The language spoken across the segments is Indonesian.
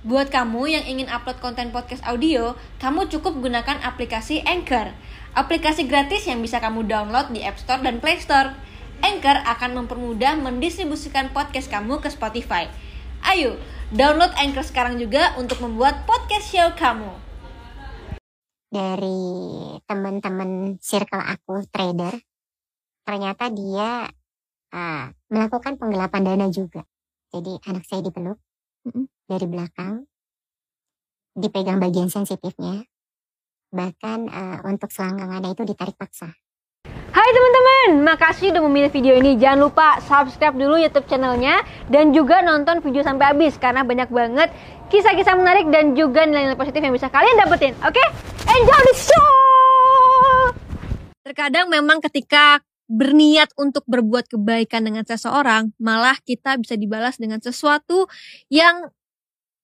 Buat kamu yang ingin upload konten podcast audio, kamu cukup gunakan aplikasi Anchor. Aplikasi gratis yang bisa kamu download di App Store dan Play Store. Anchor akan mempermudah mendistribusikan podcast kamu ke Spotify. Ayo, download Anchor sekarang juga untuk membuat podcast show kamu. dari teman-teman circle aku trader ternyata dia uh, melakukan penggelapan dana juga jadi anak saya dipeluk Mm-mm. Dari belakang dipegang bagian sensitifnya bahkan uh, untuk selangkangannya itu ditarik paksa Hai teman-teman, makasih udah memilih video ini. Jangan lupa subscribe dulu YouTube channelnya dan juga nonton video sampai habis karena banyak banget kisah-kisah menarik dan juga nilai-nilai positif yang bisa kalian dapetin. Oke, enjoy the show. Terkadang memang ketika berniat untuk berbuat kebaikan dengan seseorang, malah kita bisa dibalas dengan sesuatu yang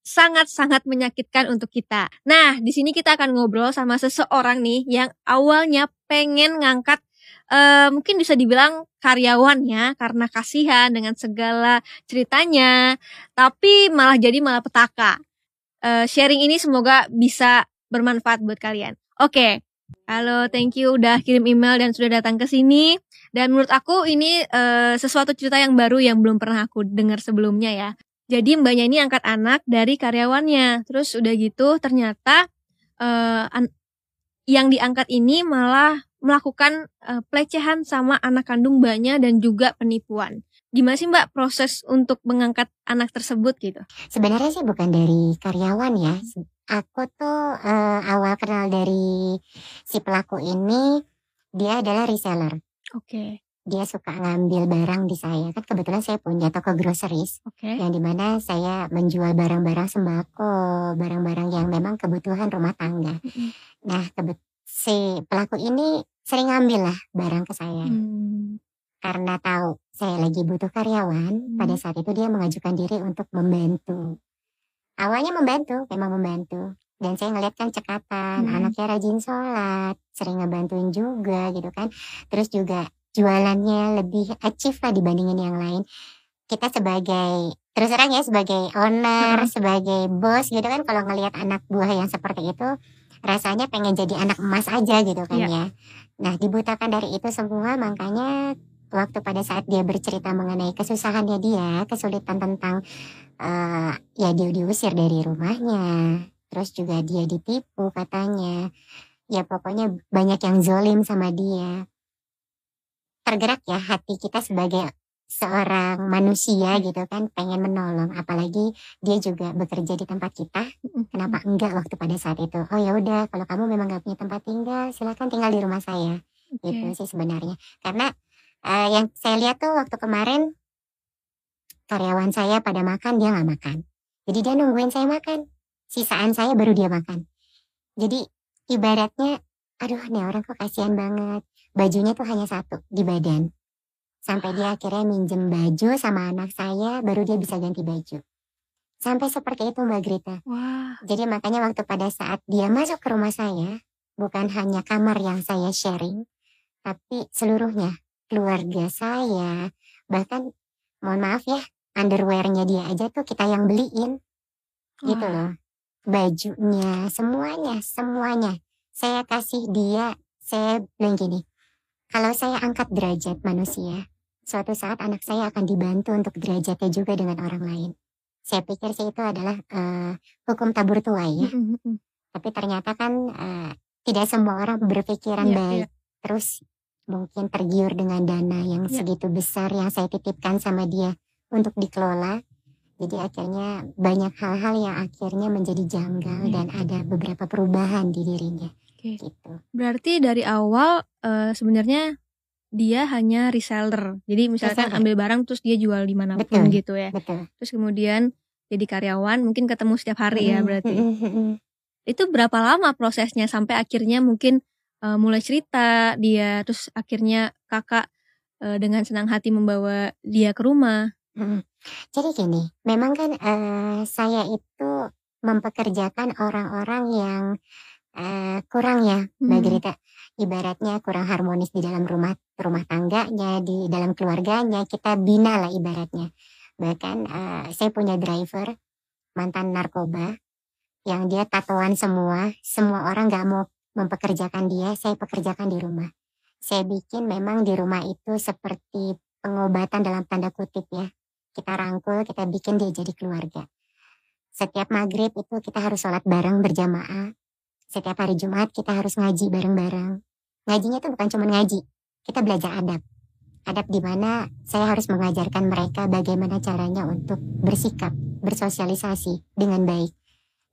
sangat-sangat menyakitkan untuk kita. Nah, di sini kita akan ngobrol sama seseorang nih yang awalnya pengen ngangkat eh, mungkin bisa dibilang karyawannya karena kasihan dengan segala ceritanya, tapi malah jadi malah petaka. Eh, sharing ini semoga bisa bermanfaat buat kalian. Oke, halo, thank you udah kirim email dan sudah datang ke sini. Dan menurut aku ini eh, sesuatu cerita yang baru yang belum pernah aku dengar sebelumnya ya. Jadi mbaknya ini angkat anak dari karyawannya. Terus udah gitu ternyata an- yang diangkat ini malah melakukan eh, pelecehan sama anak kandung mbaknya dan juga penipuan. Gimana sih mbak proses untuk mengangkat anak tersebut gitu? sebenarnya sih bukan dari karyawan ya aku tuh uh, awal kenal dari si pelaku ini dia adalah reseller Oke, dia suka ngambil barang di saya. Kan kebetulan saya punya toko groceries oke, yang di mana saya menjual barang-barang sembako barang-barang yang memang kebutuhan rumah tangga. Mm-mm. nah kebet si pelaku ini sering ngambil lah barang ke saya. Hmm, karena tahu saya lagi butuh karyawan Hmm. pada saat itu dia mengajukan diri untuk membantu. Awalnya membantu memang membantu. Dan saya ngeliat kan cekatan Hmm. anaknya rajin sholat sering ngebantuin juga gitu kan. Terus juga jualannya lebih achieve lah dibandingin yang lain kita sebagai terus terang ya sebagai owner Hmm. sebagai bos gitu kan kalau ngelihat anak buah yang seperti itu rasanya pengen jadi anak emas aja gitu kan Iya. ya nah dibutakan dari itu semua makanya waktu pada saat dia bercerita mengenai kesusahannya dia kesulitan tentang eh, ya dia diusir dari rumahnya terus juga dia ditipu katanya ya pokoknya banyak yang zolim sama dia tergerak ya hati kita sebagai seorang manusia gitu kan pengen menolong. Apalagi dia juga bekerja di tempat kita. Kenapa enggak waktu pada saat itu? Oh ya udah kalau kamu memang gak punya tempat tinggal silakan tinggal di rumah saya. Oke. gitu sih sebenarnya. Karena eh, yang saya lihat tuh waktu kemarin karyawan saya pada makan dia nggak makan. Jadi dia nungguin saya makan. Sisaan saya baru dia makan. Jadi ibaratnya aduh nih orang kok kasihan banget bajunya tuh hanya satu di badan sampai dia akhirnya minjem baju sama anak saya baru dia bisa ganti baju sampai seperti itu mbak Grita Wah, jadi makanya waktu pada saat dia masuk ke rumah saya, bukan hanya kamar yang saya sharing, tapi seluruhnya, keluarga saya, bahkan mohon maaf ya, underwearnya dia aja tuh kita yang beliin, gitu Wah. loh. Bajunya, semuanya, semuanya. Saya kasih dia, saya bilang gini, kalau saya angkat derajat manusia, suatu saat anak saya akan dibantu untuk derajatnya juga dengan orang lain. Saya pikir sih itu adalah eh, hukum tabur tuai ya tapi ternyata kan eh, tidak semua orang berpikiran Iya, baik iya. terus mungkin tergiur dengan dana yang Iya. segitu besar yang saya titipkan sama dia untuk dikelola jadi akhirnya banyak hal-hal yang akhirnya menjadi janggal Iya. dan ada beberapa perubahan di dirinya Oke. gitu Berarti dari awal eh, sebenarnya dia hanya reseller. Jadi misalkan Reseller. ambil barang terus dia jual di mana pun Betul. gitu ya. betul Terus kemudian jadi karyawan mungkin ketemu setiap hari ya berarti. Itu berapa lama prosesnya sampai akhirnya mungkin eh, mulai cerita dia terus akhirnya kakak eh, dengan senang hati membawa dia ke rumah. Mm. Jadi gini, memang kan eh, saya itu mempekerjakan orang-orang yang eh, kurang ya, Mbak Hmm. Grita. Ibaratnya kurang harmonis di dalam rumah rumah tangganya, di dalam keluarganya, kita bina lah ibaratnya. Bahkan eh, saya punya driver, mantan narkoba yang dia tatoan semua, semua orang gak mau mempekerjakan dia, saya pekerjakan di rumah. Saya bikin memang di rumah itu seperti pengobatan dalam tanda kutip ya. Kita rangkul, kita bikin dia jadi keluarga. Setiap maghrib itu kita harus sholat bareng berjamaah. Setiap hari Jumat kita harus ngaji bareng-bareng. Ngajinya itu bukan cuma ngaji, kita belajar adab. Adab di mana saya harus mengajarkan mereka bagaimana caranya untuk bersikap, bersosialisasi dengan baik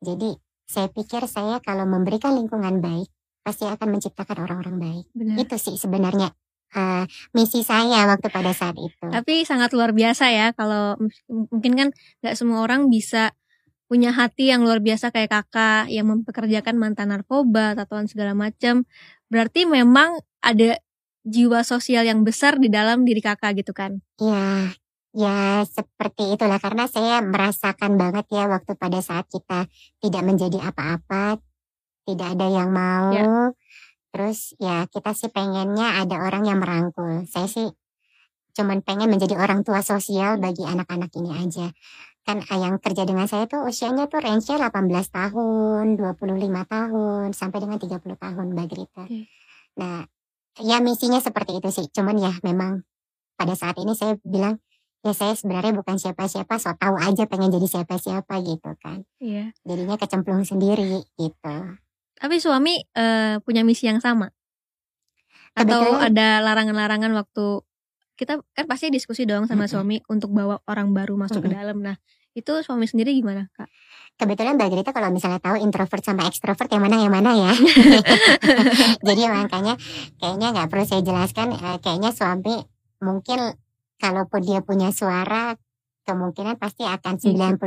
jadi saya pikir saya kalau memberikan lingkungan baik pasti akan menciptakan orang-orang baik. Benar. Itu sih sebenarnya uh, misi saya waktu pada saat itu. Tapi sangat luar biasa ya kalau mungkin kan nggak semua orang bisa punya hati yang luar biasa kayak kakak yang mempekerjakan mantan narkoba, tatoan segala macam. Berarti memang ada jiwa sosial yang besar di dalam diri kakak gitu kan? Iya, Ya seperti itulah karena saya merasakan banget ya waktu pada saat kita tidak menjadi apa-apa, tidak ada yang mau, ya. terus ya kita sih pengennya ada orang yang merangkul. Saya sih cuman pengen menjadi orang tua sosial bagi anak-anak ini aja. Kan yang kerja dengan saya tuh usianya tuh range-nya 18 tahun, 25 tahun, sampai dengan 30 tahun Mbak Grita. Okay. Nah, ya misinya seperti itu sih. Cuman ya memang pada saat ini saya bilang ya saya sebenarnya bukan siapa-siapa so tahu aja pengen jadi siapa-siapa gitu kan iya jadinya kecemplung sendiri gitu tapi suami uh, punya misi yang sama atau ada larangan-larangan waktu kita kan pasti diskusi dong sama suami untuk bawa orang baru masuk ke dalam nah itu suami sendiri gimana kak kebetulan Mbak Grita kalau misalnya tahu introvert sama extrovert yang mana yang mana ya. Jadi makanya kayaknya nggak perlu saya jelaskan. Eh, kayaknya suami mungkin kalaupun dia punya suara kemungkinan pasti akan 90%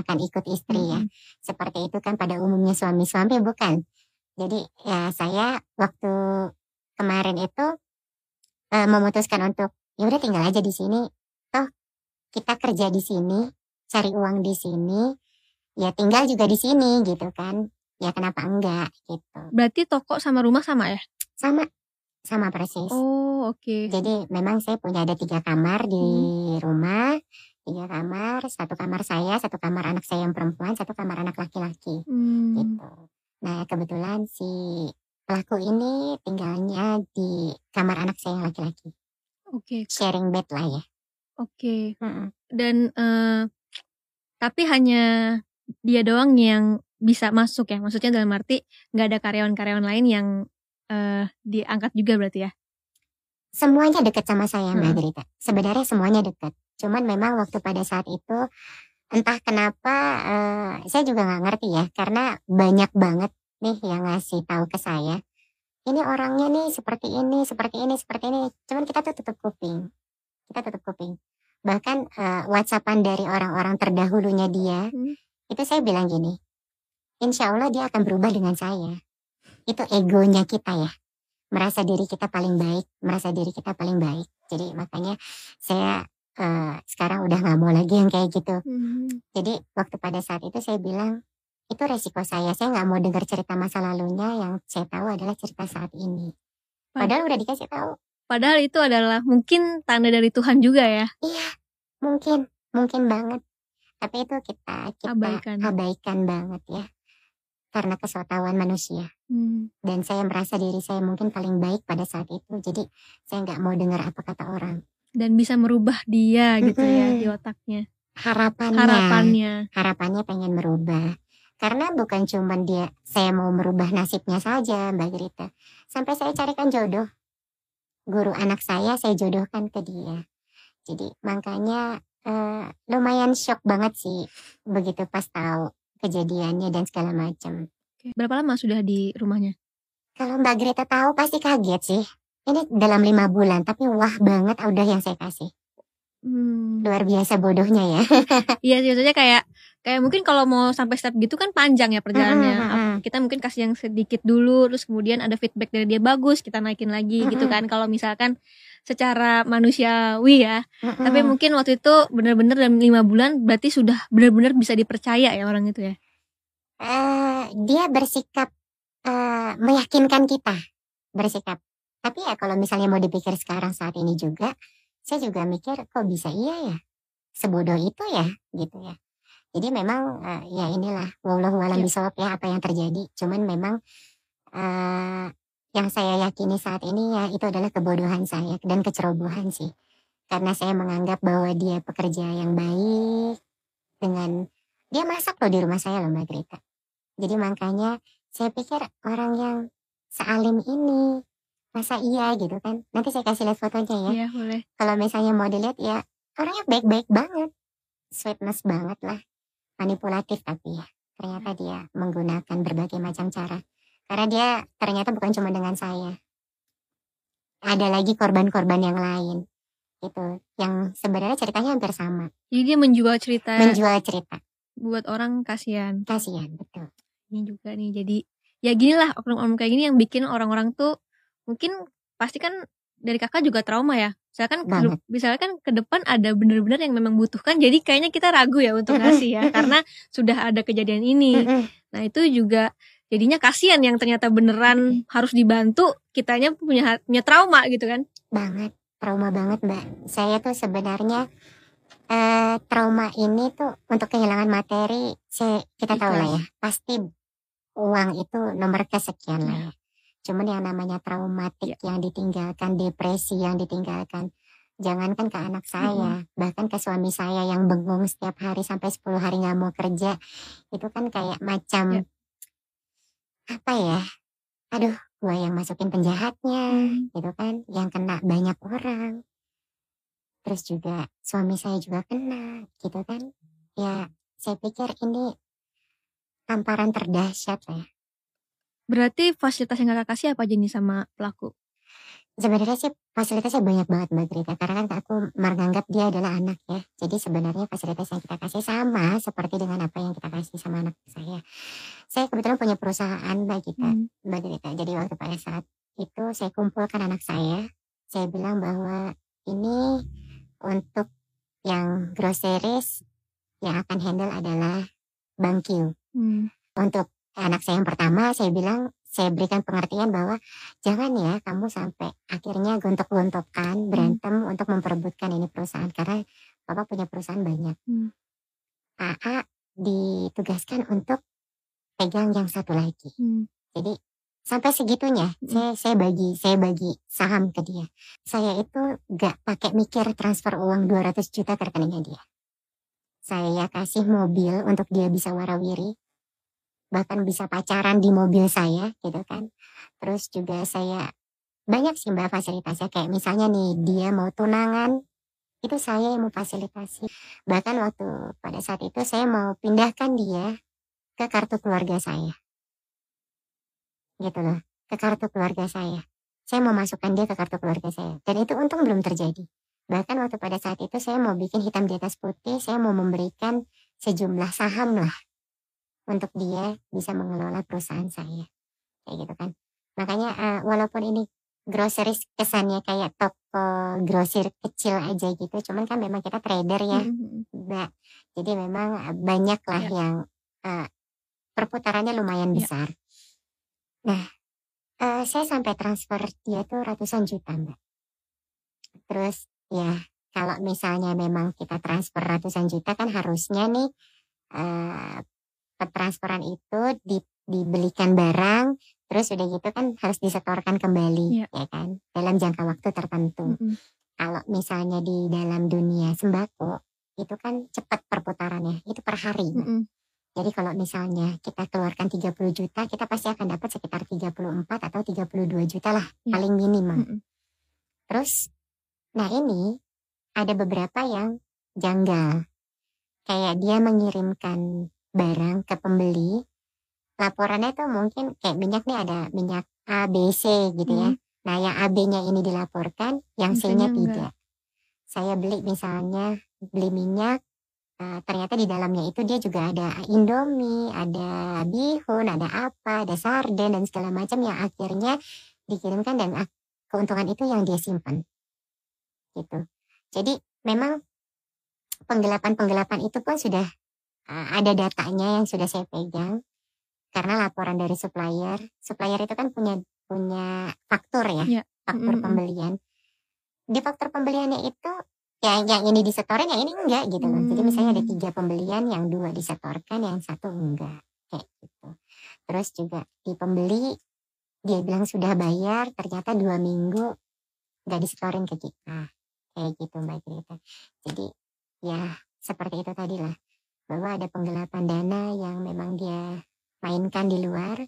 akan ikut istri ya. Seperti itu kan pada umumnya suami-suami bukan. Jadi ya saya waktu kemarin itu uh, memutuskan untuk ya udah tinggal aja di sini. Toh kita kerja di sini, cari uang di sini, ya tinggal juga di sini gitu kan. Ya kenapa enggak gitu. Berarti toko sama rumah sama ya? Sama. Sama persis. Oh, oke. Okay. Jadi memang saya punya ada tiga kamar di hmm. rumah. Tiga kamar, satu kamar saya, satu kamar anak saya yang perempuan, satu kamar anak laki-laki. Hmm. Gitu. Nah kebetulan si pelaku ini tinggalnya di kamar anak saya yang laki-laki. Oke. Okay. Sharing bed lah ya. Oke. Okay. Hmm. Dan uh, tapi hanya dia doang yang bisa masuk ya. Maksudnya dalam arti nggak ada karyawan-karyawan lain yang uh, diangkat juga berarti ya? Semuanya dekat sama saya Mbak Grita. Sebenarnya semuanya dekat. Cuman memang waktu pada saat itu entah kenapa uh, saya juga nggak ngerti ya karena banyak banget nih yang ngasih tahu ke saya ini orangnya nih seperti ini seperti ini seperti ini. Cuman kita tuh tutup kuping. Kita tutup kuping. Bahkan uh, whatsappan dari orang-orang terdahulunya dia hmm. itu saya bilang gini insya Allah dia akan berubah dengan saya. Itu egonya kita ya. Merasa diri kita paling baik merasa diri kita paling baik. Jadi makanya saya uh, sekarang udah nggak mau lagi yang kayak gitu. Hmm. jadi waktu pada saat itu saya bilang itu resiko saya saya nggak mau dengar cerita masa lalunya yang saya tahu adalah cerita saat ini padahal udah dikasih tahu padahal itu adalah mungkin tanda dari Tuhan juga ya iya mungkin mungkin banget tapi itu kita kita abaikan, abaikan banget ya karena kesotauan manusia. Hmm. Dan saya merasa diri saya mungkin paling baik pada saat itu. Jadi saya nggak mau dengar apa kata orang. Dan bisa merubah dia gitu hmm. ya di otaknya. Harapannya. Harapannya. Harapannya pengen merubah. Karena bukan cuma dia, saya mau merubah nasibnya saja Mbak Grita. Sampai saya carikan jodoh. Guru anak saya saya jodohkan ke dia. Jadi makanya uh, lumayan shock banget sih begitu pas tahu kejadiannya dan segala macam. Berapa lama sudah di rumahnya? Kalau Mbak Greta tahu pasti kaget sih. Ini dalam lima bulan, tapi wah banget udah yang saya kasih. Hmm. Luar biasa bodohnya ya. Iya, biasanya kayak kayak mungkin kalau mau sampai step gitu kan panjang ya perjalanannya. Hmm, hmm, kita mungkin kasih yang sedikit dulu, terus kemudian ada feedback dari dia bagus, kita naikin lagi gitu kan. Kalau misalkan secara manusiawi ya. Mm-hmm. Tapi mungkin waktu itu benar-benar dalam lima bulan berarti sudah benar-benar bisa dipercaya ya orang itu ya. Uh, dia bersikap uh, meyakinkan kita bersikap. Tapi ya kalau misalnya mau dipikir sekarang saat ini juga, saya juga mikir kok bisa iya ya, sebodoh itu ya gitu ya. Jadi memang uh, ya inilah wallahu alam Iya. bisawab ya apa yang terjadi. Cuman memang uh, yang saya yakini saat ini ya itu adalah kebodohan saya dan kecerobohan sih. Karena saya menganggap bahwa dia pekerja yang baik dengan dia masak loh di rumah saya loh Mbak Greta. Jadi makanya saya pikir orang yang sealim ini masa iya gitu kan. Nanti saya kasih lihat fotonya ya. Iya, boleh. Kalau misalnya mau dilihat ya orangnya baik-baik banget. Sweetness banget lah. Manipulatif tapi ya. Ternyata dia menggunakan berbagai macam cara. Karena dia ternyata bukan cuma dengan saya. Ada lagi korban-korban yang lain. Gitu. Yang sebenarnya ceritanya hampir sama. Jadi dia menjual cerita Menjual cerita. buat orang kasihan. Kasihan, betul. Ini juga nih. Jadi ya gini lah oknum-oknum kayak gini yang bikin orang-orang tuh mungkin pasti kan dari kakak juga trauma ya. Misalkan Banget. misalnya kan ke depan ada bener-bener yang memang butuhkan. Jadi kayaknya kita ragu ya untuk ngasih ya karena sudah ada kejadian ini. Nah itu juga jadinya kasihan yang ternyata beneran harus dibantu. Kitanya punya punya trauma gitu kan. Banget. Trauma banget mbak. Saya tuh sebenarnya eh trauma ini tuh untuk kehilangan materi saya, kita tahu lah ya. Pasti uang itu nomor kesekian lah ya. Cuman yang namanya traumatik yang ditinggalkan, depresi yang ditinggalkan. Jangankan ke anak saya, bahkan ke suami saya yang bengong setiap hari sampai 10 hari nggak mau kerja. Itu kan kayak macam Ya. apa ya? Aduh, gua yang masukin penjahatnya, Hmm. gitu kan, yang kena banyak orang. Terus juga suami saya juga kena, gitu kan. Ya, saya pikir ini tamparan terdahsyat lah ya. Berarti fasilitas yang kakak kasih apa aja nih sama pelaku? Sebenarnya sih fasilitasnya banyak banget Mbak Grita, karena kan aku menganggap dia adalah anak ya. Jadi sebenarnya fasilitas yang kita kasih sama seperti dengan apa yang kita kasih sama anak saya. Saya kebetulan punya perusahaan Mbak Gita, Hmm. Mbak Grita. Jadi waktu pada saat itu saya kumpulkan anak saya, saya bilang bahwa ini untuk yang groceries yang akan handle adalah Bang Q. Hmm. Untuk anak saya yang pertama saya bilang saya berikan pengertian bahwa jangan ya kamu sampai akhirnya gontok-gontokan berantem untuk memperebutkan ini perusahaan karena bapak punya perusahaan banyak. Hmm. AA ditugaskan untuk pegang yang satu lagi. Hmm. Jadi sampai segitunya Hmm. saya saya bagi saya bagi saham ke dia. Saya itu gak pakai mikir transfer uang 200 juta ke rekeningnya dia. Saya kasih mobil untuk dia bisa warawiri. Bahkan bisa pacaran di mobil saya gitu kan. Terus juga saya banyak sih mbak fasilitasnya. Kayak misalnya nih dia mau tunangan itu saya yang mau fasilitasi. Bahkan waktu pada saat itu saya mau pindahkan dia ke kartu keluarga saya. Gitu loh ke kartu keluarga saya. Saya mau masukkan dia ke kartu keluarga saya. Dan itu untung belum terjadi. Bahkan waktu pada saat itu saya mau bikin hitam di atas putih saya mau memberikan sejumlah saham lah untuk dia bisa mengelola perusahaan saya kayak gitu kan makanya eh, walaupun ini groceries kesannya kayak toko grosir kecil aja gitu cuman kan memang kita trader ya Hmm. mbak jadi memang eh, banyak lah Ya. yang eh, perputarannya lumayan Ya. besar nah eh, saya sampai transfer dia tuh ratusan juta mbak terus ya kalau misalnya memang kita transfer ratusan juta kan harusnya nih eh, transferan itu di, dibelikan barang terus udah gitu kan harus disetorkan kembali Ya. ya kan dalam jangka waktu tertentu Hmm. kalau misalnya di dalam dunia sembako itu kan cepat perputarannya itu per hari Mbak. Hmm. jadi kalau misalnya kita keluarkan 30 juta kita pasti akan dapat sekitar 34 atau 32 juta lah Ya. paling minimal Hmm. terus nah ini ada beberapa yang janggal kayak dia mengirimkan barang ke pembeli laporannya tuh mungkin kayak minyak nih ada minyak A, B, C gitu ya. Hmm. Nah yang A-B-nya ini dilaporkan, yang C-nya tidak. Saya beli misalnya, beli minyak, eh, ternyata di dalamnya itu dia juga ada Indomie, ada bihun, ada apa, ada sarden dan segala macam yang akhirnya dikirimkan dan keuntungan itu yang dia simpan. Gitu. Jadi memang penggelapan-penggelapan itu pun sudah ada datanya yang sudah saya pegang karena laporan dari supplier. Supplier itu kan punya punya faktur ya, Ya. faktur Mm-mm. pembelian. Di faktur pembeliannya itu yang yang ini disetorin yang ini enggak gitu loh jadi misalnya ada Hmm. tiga pembelian yang dua disetorkan yang satu enggak kayak gitu terus juga di pembeli dia bilang sudah bayar ternyata dua minggu nggak disetorin ke kita kayak gitu mbak Greta jadi ya seperti itu tadi lah bahwa ada penggelapan dana yang memang dia mainkan di luar.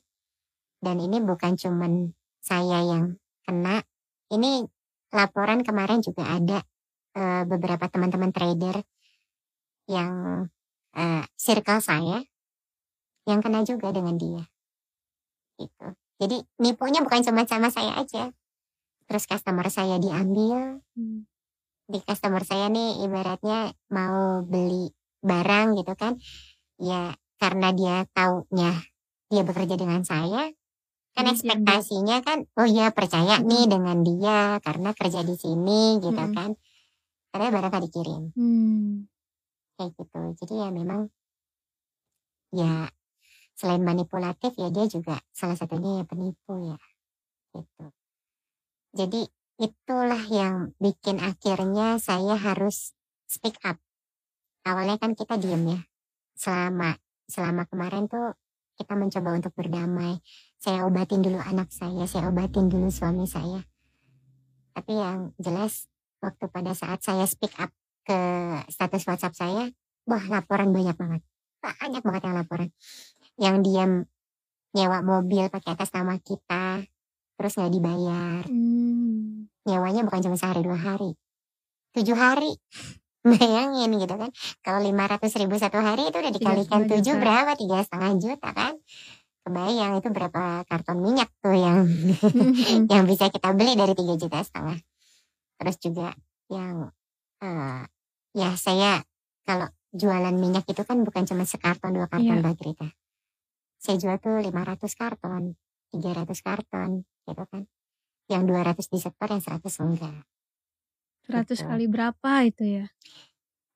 Dan ini bukan cuman saya yang kena. Ini laporan kemarin juga ada eh, beberapa teman-teman trader yang eh, circle saya yang kena juga dengan dia. Gitu. Jadi nipunya bukan cuma sama saya aja. Terus customer saya diambil. Hmm. di customer saya nih ibaratnya mau beli barang gitu kan. Ya karena dia taunya dia bekerja dengan saya kan diambil. ekspektasinya kan oh ya percaya nih dengan dia karena kerja di sini gitu Mm-mm. kan. Karena barang nggak dikirim. Hmm. kayak gitu. Jadi ya memang ya selain manipulatif ya dia juga salah satunya ya penipu ya gitu. Jadi itulah yang bikin akhirnya saya harus speak up awalnya kan kita diem ya. Selama selama kemarin tuh kita mencoba untuk berdamai. Saya obatin dulu anak saya saya obatin dulu suami saya. Tapi yang jelas waktu pada saat saya speak up ke status WhatsApp saya wah laporan banyak banget. Banyak banget yang laporan. Yang diam nyewa mobil pakai atas nama kita terus nggak dibayar. Hmm. nyewanya bukan cuma sehari dua hari. Tujuh hari bayangin gitu kan. Kalau lima ratus ribu satu hari itu udah Tiga dikalikan tujuh juta. berapa? Tiga setengah juta kan? Kebayang itu berapa karton minyak tuh yang yang bisa kita beli dari tiga juta setengah. Terus juga yang eh, ya saya kalau jualan minyak itu kan bukan cuma sekarton dua karton Iya. Mbak Grita saya jual tuh 500 karton 300 karton gitu kan. Yang 200 disetor yang 100 enggak 100 Gitu. kali berapa itu ya?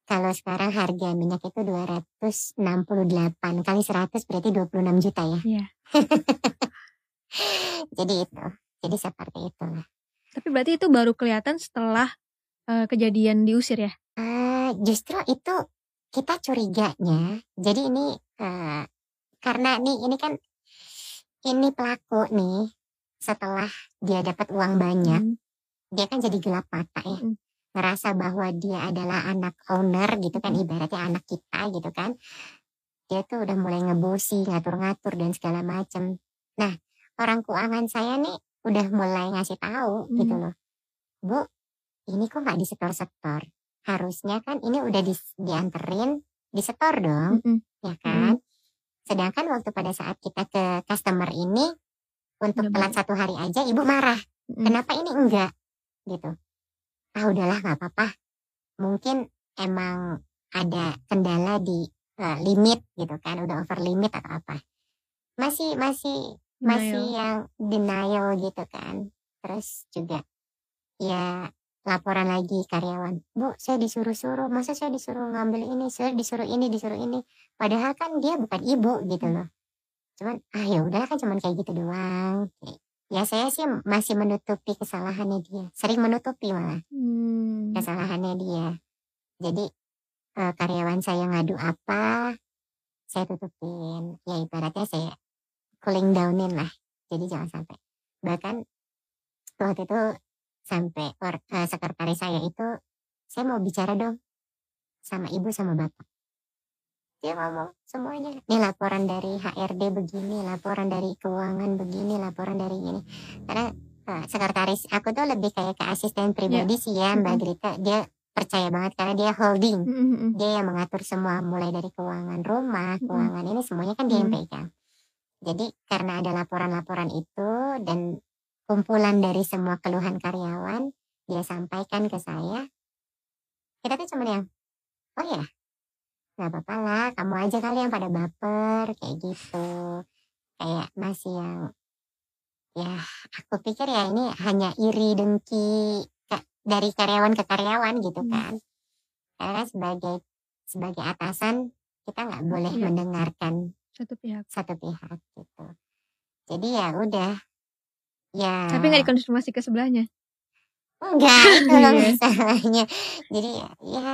kalau sekarang harga minyak itu 268 kali 100 berarti 26 juta ya Iya. jadi itu jadi seperti itu lah Tapi berarti itu baru kelihatan setelah eh, kejadian diusir ya? Eh, justru itu kita curiganya jadi ini eh, karena nih ini kan ini pelaku nih setelah dia dapat uang banyak Hmm. Dia kan jadi gelap mata ya. Mm. ngerasa bahwa dia adalah anak owner gitu kan ibaratnya anak kita gitu kan. Dia tuh udah mulai ngebosi ngatur-ngatur dan segala macem. Nah orang keuangan saya nih udah mulai ngasih tahu gitu Mm. loh. Bu ini kok nggak disetor-setor? Harusnya kan ini udah dis- dianterin disetor dong Mm-mm. ya kan? Sedangkan waktu pada saat kita ke customer ini untuk telat satu hari aja ibu marah. Mm-mm. kenapa ini enggak gitu. Ah udahlah nggak apa-apa. Mungkin emang ada kendala di eh, limit gitu kan udah over limit atau apa. Masih masih masih Denial. yang denial gitu kan. Terus juga ya laporan lagi karyawan. Bu saya disuruh-suruh. Masa saya disuruh ngambil ini? Saya disuruh ini disuruh ini. Padahal kan dia bukan ibu gitu loh. Cuman ah ya udahlah kan cuman kayak gitu doang ya saya sih masih menutupi kesalahannya dia. Sering menutupi malah Hmm. kesalahannya dia. Jadi eh, karyawan saya ngadu apa saya tutupin. Ya ibaratnya saya cooling downin lah. Jadi jangan sampai. Bahkan waktu itu sampai or, eh, sekretaris saya itu saya mau bicara dong sama ibu sama bapak dia ngomong semuanya ini laporan dari HRD begini laporan dari keuangan begini laporan dari ini karena eh, sekretaris aku tuh lebih kayak ke asisten pribadi sih ya mbak Mm-mm. Grita dia percaya banget karena dia holding Mm-mm. dia yang mengatur semua mulai dari keuangan rumah, keuangan ini semuanya kan dia yang Mm. pegang. Jadi karena ada laporan-laporan itu dan kumpulan dari semua keluhan karyawan dia sampaikan ke saya, kita tuh cuma yang, oh ya, nggak apa-apa lah, kamu aja kali yang pada baper kayak gitu, kayak masih yang, ya aku pikir ya ini hanya iri dengki dari karyawan ke karyawan gitu Hmm. kan karena sebagai sebagai atasan kita nggak boleh mendengarkan Satu pihak. satu pihak gitu jadi ya udah ya Tapi nggak dikonfirmasi ke sebelahnya. Enggak, itu loh Iya. masalahnya. Jadi ya, ya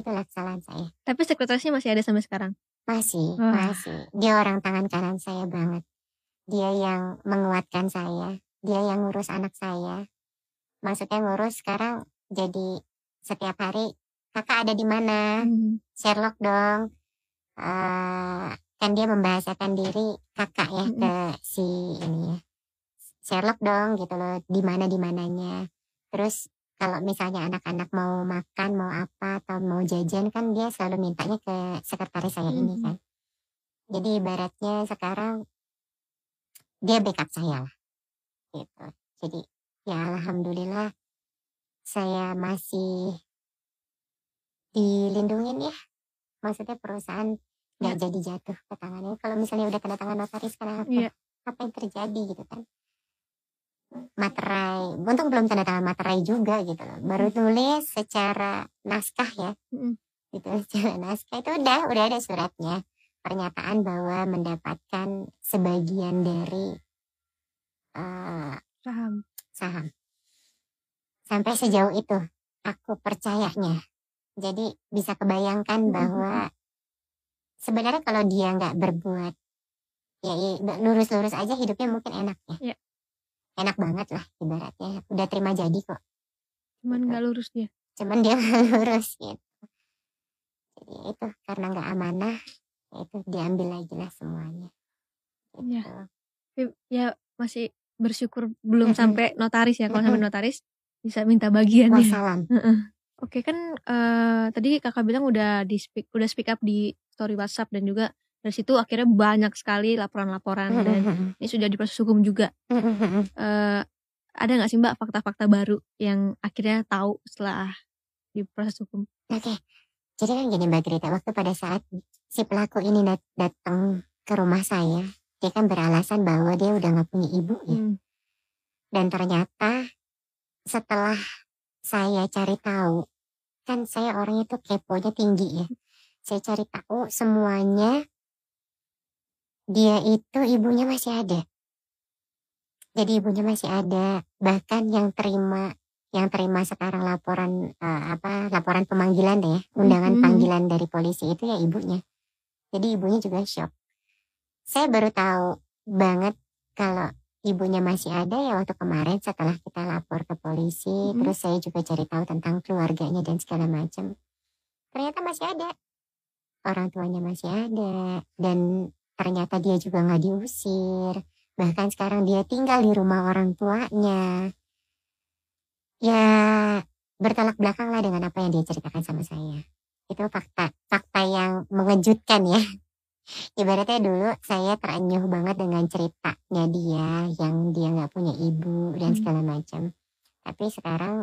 itulah kesalahan saya. Tapi sekretarisnya masih ada sampai sekarang? Masih, Wah. masih. Dia orang tangan kanan saya banget. Dia yang menguatkan saya. Dia yang ngurus anak saya. Maksudnya ngurus sekarang jadi setiap hari kakak ada di mana? Mhm. Sherlock dong. Eh, kan dia membahasakan diri kakak ya Mhm. ke si ini ya. Sherlock dong gitu loh. Di mana di mananya. Terus kalau misalnya anak-anak mau makan, mau apa atau mau jajan kan dia selalu mintanya ke sekretaris saya ini Mhm. kan. Jadi ibaratnya sekarang dia backup saya lah. Gitu. Jadi ya alhamdulillah saya masih dilindungin ya. Maksudnya perusahaan nggak jadi jatuh ke tangannya. Kalau misalnya udah tanda tangan notaris kan apa? Iya. Apa yang terjadi gitu kan? Materai, untung belum tanda tangan materai juga gitu loh. Baru tulis secara naskah ya. Mhm. Gitu secara naskah itu udah udah ada suratnya. Pernyataan bahwa mendapatkan sebagian dari eh, Paham. saham. Sampai sejauh itu aku percayanya. Jadi bisa kebayangkan Mhm. bahwa sebenarnya kalau dia nggak berbuat ya i- lurus-lurus aja hidupnya mungkin enak ya. Iya. Enak banget lah ibaratnya. Udah terima jadi kok. Cuman Gitu. nggak lurus dia. Cuman dia nggak lurus gitu. Jadi itu karena nggak amanah ya itu diambil lagi lah semuanya. Gitu. Iya. Tapi ya masih bersyukur belum sampai notaris ya. Kalau sampai notaris bisa minta bagiannya. Wassalam. Heeh. Oke kan eh, tadi kakak bilang udah di speak udah speak up di story WhatsApp dan juga dari situ akhirnya banyak sekali laporan-laporan dan ini sudah diproses hukum juga. Eh, ada nggak sih mbak fakta-fakta baru yang akhirnya tahu setelah diproses hukum? Oke, jadi kan gini Mbak Grita, waktu pada saat si pelaku ini dat- datang ke rumah saya, dia kan beralasan bahwa dia udah nggak punya ibu ya. Hmm. Dan ternyata setelah saya cari tahu, kan saya orangnya tuh keponya tinggi ya. Saya cari tahu semuanya, dia itu ibunya masih ada. Jadi ibunya masih ada, bahkan yang terima yang terima sekarang laporan eh, apa laporan pemanggilan deh, ya, undangan Mhm. panggilan dari polisi itu ya ibunya. Jadi ibunya juga shock. Saya baru tahu banget kalau ibunya masih ada ya waktu kemarin setelah kita lapor ke polisi, Mhm. terus saya juga cari tahu tentang keluarganya dan segala macam. Ternyata masih ada. Orang tuanya masih ada dan ternyata dia juga nggak diusir. Bahkan sekarang dia tinggal di rumah orang tuanya. Ya bertolak belakang lah dengan apa yang dia ceritakan sama saya. Itu fakta, fakta yang mengejutkan ya. Ibaratnya dulu saya terenyuh banget dengan ceritanya dia yang dia nggak punya ibu dan Hmm. segala macam. Tapi sekarang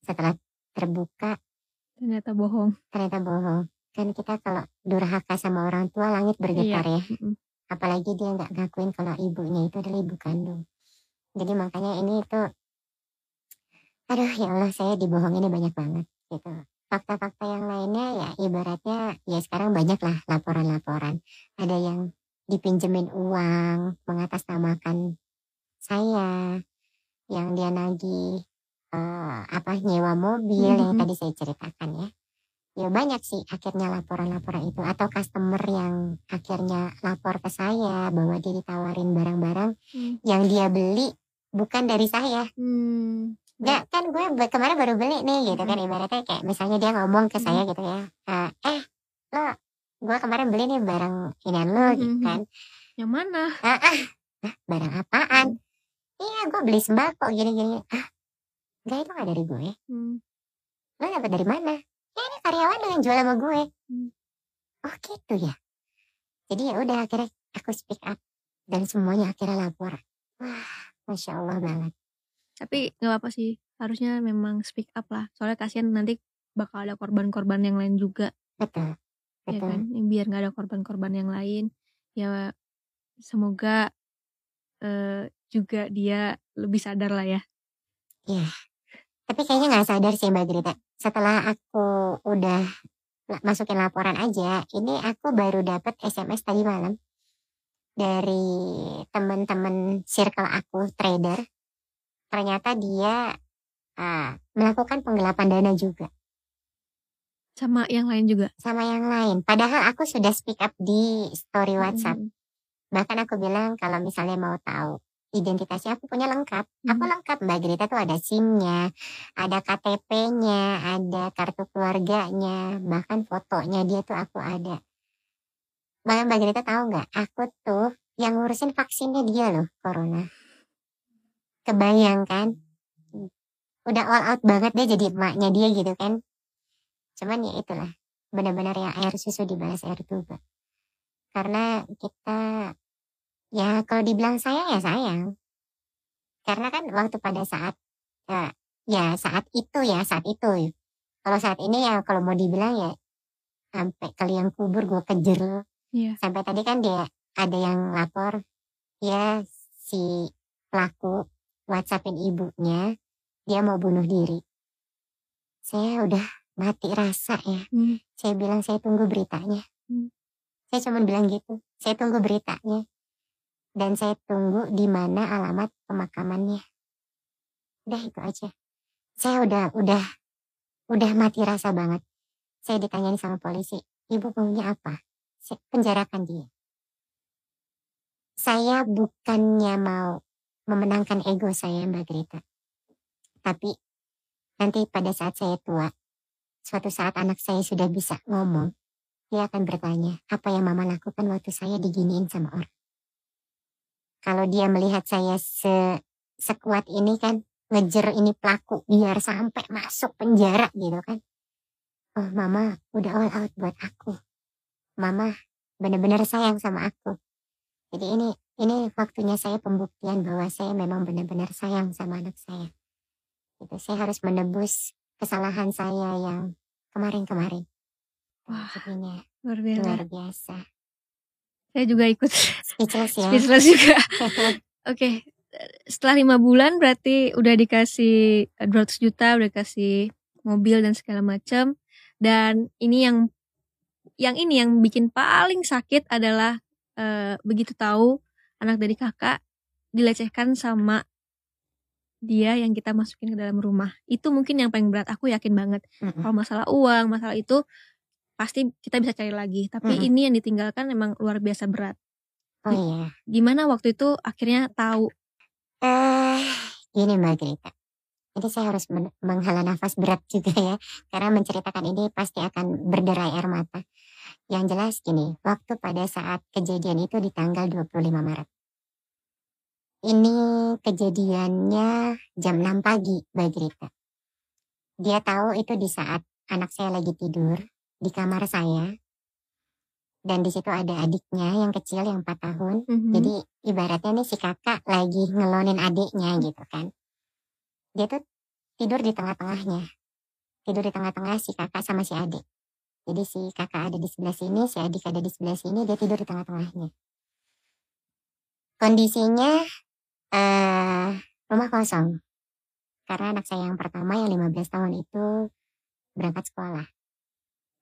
setelah terbuka Ternyata bohong. ternyata bohong. Kan kita kalau durhaka sama orang tua langit bergetar ya. Mm-mm. Apalagi dia nggak ngakuin kalau ibunya itu adalah ibu kandung. Jadi makanya ini tuh, aduh ya Allah saya dibohongin banyak banget gitu. Fakta-fakta yang lainnya ya ibaratnya ya sekarang banyak lah laporan-laporan. Ada yang dipinjemin uang mengatasnamakan saya, yang dia nagih eh, apa nyewa mobil yang Mhm. tadi saya ceritakan ya. Ya banyak sih akhirnya laporan-laporan itu atau customer yang akhirnya lapor ke saya bahwa dia ditawarin barang-barang Hmm. yang dia beli bukan dari saya. Hmm. Enggak kan gue kemarin baru beli nih gitu kan ibaratnya kayak misalnya dia ngomong ke saya gitu ya. "Eh, eh lo gue kemarin beli nih barang inian lo gitu Mhm. kan. Yang mana? Ah, ah, ah, barang apaan? Iya gue beli sembako gini-gini. Ah, enggak itu gak dari gue. Hmm. Lo dapet dari mana? Ya ini karyawan yang jual sama gue. Hmm. Oh gitu ya. Jadi ya udah akhirnya aku speak up dan semuanya akhirnya lapor. Wah, masya Allah banget. Tapi nggak apa sih. Harusnya memang speak up lah. Soalnya kasihan nanti bakal ada korban-korban yang lain juga. Betul, ya betul. kan Ini biar nggak ada korban-korban yang lain ya semoga eh, juga dia lebih sadar lah ya Tapi kayaknya nggak sadar sih Mbak Grita. Setelah aku udah masukin laporan aja, ini aku baru dapat SMS tadi malam dari teman-teman circle aku trader. Ternyata dia uh, melakukan penggelapan dana juga sama yang lain juga sama yang lain padahal aku sudah speak up di story WhatsApp Hmm. bahkan aku bilang kalau misalnya mau tahu identitasnya aku punya lengkap. Aku Hmm. lengkap Mbak Grita tuh ada SIM-nya ada KTP-nya ada kartu keluarganya bahkan fotonya dia tuh aku ada. Bahkan Mbak Grita tahu nggak? Aku tuh yang ngurusin vaksinnya dia loh corona. Kebayang kan? Udah all out banget deh jadi emaknya dia gitu kan? Cuman ya itulah benar-benar ya air susu dibalas air tuba karena kita ya kalau dibilang sayang ya sayang. Karena kan waktu pada saat ya, ya saat itu ya saat itu. Kalau saat ini ya kalau mau dibilang ya sampai kalian kubur gue lo Iya. sampai tadi kan dia ada yang lapor ya si pelaku whatsappin ibunya dia mau bunuh diri. Saya udah mati rasa ya. Hmm. saya bilang saya tunggu beritanya. Hmm. saya cuma bilang gitu saya tunggu beritanya dan saya tunggu di mana alamat pemakamannya. Udah itu aja. Saya udah udah udah mati rasa banget. Saya ditanyain sama polisi ibu maunya apa? Saya penjarakan dia. Saya bukannya mau memenangkan ego saya Mbak Grita tapi nanti pada saat saya tua suatu saat anak saya sudah bisa ngomong dia akan bertanya apa yang mama lakukan waktu saya diginiin sama orang kalau dia melihat saya se sekuat ini kan ngejer ini pelaku biar sampai masuk penjara gitu kan. Oh mama udah all out buat aku. Mama benar-benar sayang sama aku. Jadi ini ini waktunya saya pembuktian bahwa saya memang benar-benar sayang sama anak saya. Itu saya harus menebus kesalahan saya yang kemarin-kemarin. Wah. jadinya luar biasa. luar biasa saya juga ikut speechless ya. Speechless juga. Oke setelah lima bulan berarti udah dikasih eh, 200 juta udah dikasih mobil dan segala macam. Dan ini yang yang ini yang bikin paling sakit adalah eh, begitu tahu anak dari kakak dilecehkan sama dia yang kita masukin ke dalam rumah. Itu mungkin yang paling berat. Aku yakin banget. Mm-mm. kalau masalah uang masalah itu pasti kita bisa cari lagi tapi Mm-mm. ini yang ditinggalkan memang luar biasa berat oh iya gimana waktu itu akhirnya tahu Eh, gini Mbak Grita. Jadi saya harus men- menghela nafas berat juga ya. Karena menceritakan ini pasti akan berderai air mata. Yang jelas gini, waktu pada saat kejadian itu di tanggal 25 Maret. Ini kejadiannya jam 6 pagi Mbak Grita. Dia tahu itu di saat anak saya lagi tidur di kamar saya. Dan di situ ada adiknya yang kecil yang 4 tahun. Mhm. Jadi ibaratnya nih si kakak lagi ngelonin adiknya gitu kan. Dia tuh tidur di tengah-tengahnya. Tidur di tengah-tengah si kakak sama si adik. Jadi si kakak ada di sebelah sini, si adik ada di sebelah sini, dia tidur di tengah-tengahnya. Kondisinya eh rumah kosong. Karena anak saya yang pertama yang 15 tahun itu berangkat sekolah.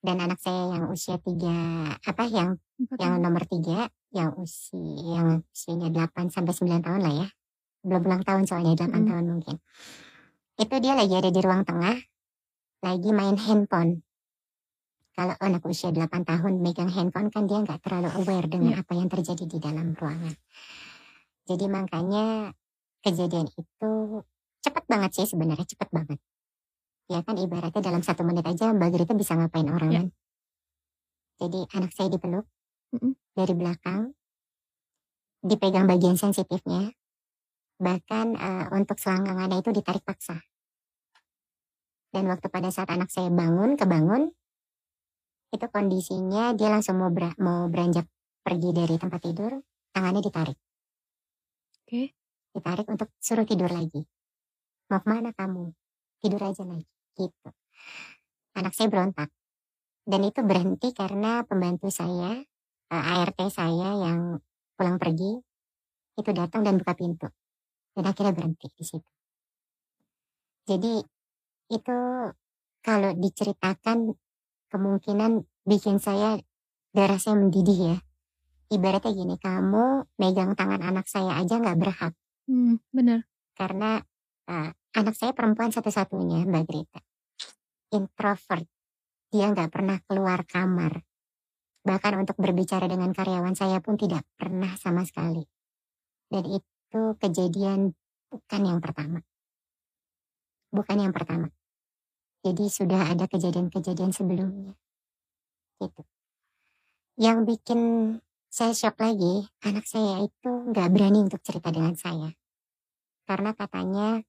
Dan anak saya yang usia tiga apa yang Empat yang nomor tiga yang usia yang usianya 8 sampai 9 tahun lah ya. Belum ulang tahun soalnya 8 Mm. tahun mungkin. Itu dia lagi ada di ruang tengah lagi main handphone. Kalau anak usia 8 tahun megang handphone kan dia nggak terlalu aware dengan apa yang terjadi di dalam ruangan. Jadi makanya kejadian itu cepat banget sih sebenarnya cepat banget ya kan ibaratnya dalam satu menit aja Mbak Grita bisa ngapain orang Ya. kan jadi anak saya dipeluk Mm-mm. dari belakang, dipegang bagian sensitifnya, bahkan eh, untuk selangkangannya itu ditarik paksa. Dan waktu pada saat anak saya bangun, kebangun, itu kondisinya dia langsung mau, ber- mau beranjak pergi dari tempat tidur, tangannya ditarik. Oke. Ditarik untuk suruh tidur lagi. Mau ke mana kamu? Tidur aja lagi. Gitu. Anak saya berontak. Dan itu berhenti karena pembantu saya, eh, ART saya yang pulang pergi, itu datang dan buka pintu. Dan akhirnya berhenti di situ. Jadi itu kalau diceritakan kemungkinan bikin saya darah saya mendidih ya. Ibaratnya gini, kamu megang tangan anak saya aja nggak berhak Hmm, benar karena eh, anak saya perempuan satu-satunya Mbak Grita. Introvert. Dia nggak pernah keluar kamar. Bahkan untuk berbicara dengan karyawan saya pun tidak pernah sama sekali. Dan itu kejadian bukan yang pertama. Bukan yang pertama. Jadi sudah ada kejadian-kejadian sebelumnya. Gitu. Yang bikin saya shock lagi, anak saya itu nggak berani untuk cerita dengan saya. Karena katanya,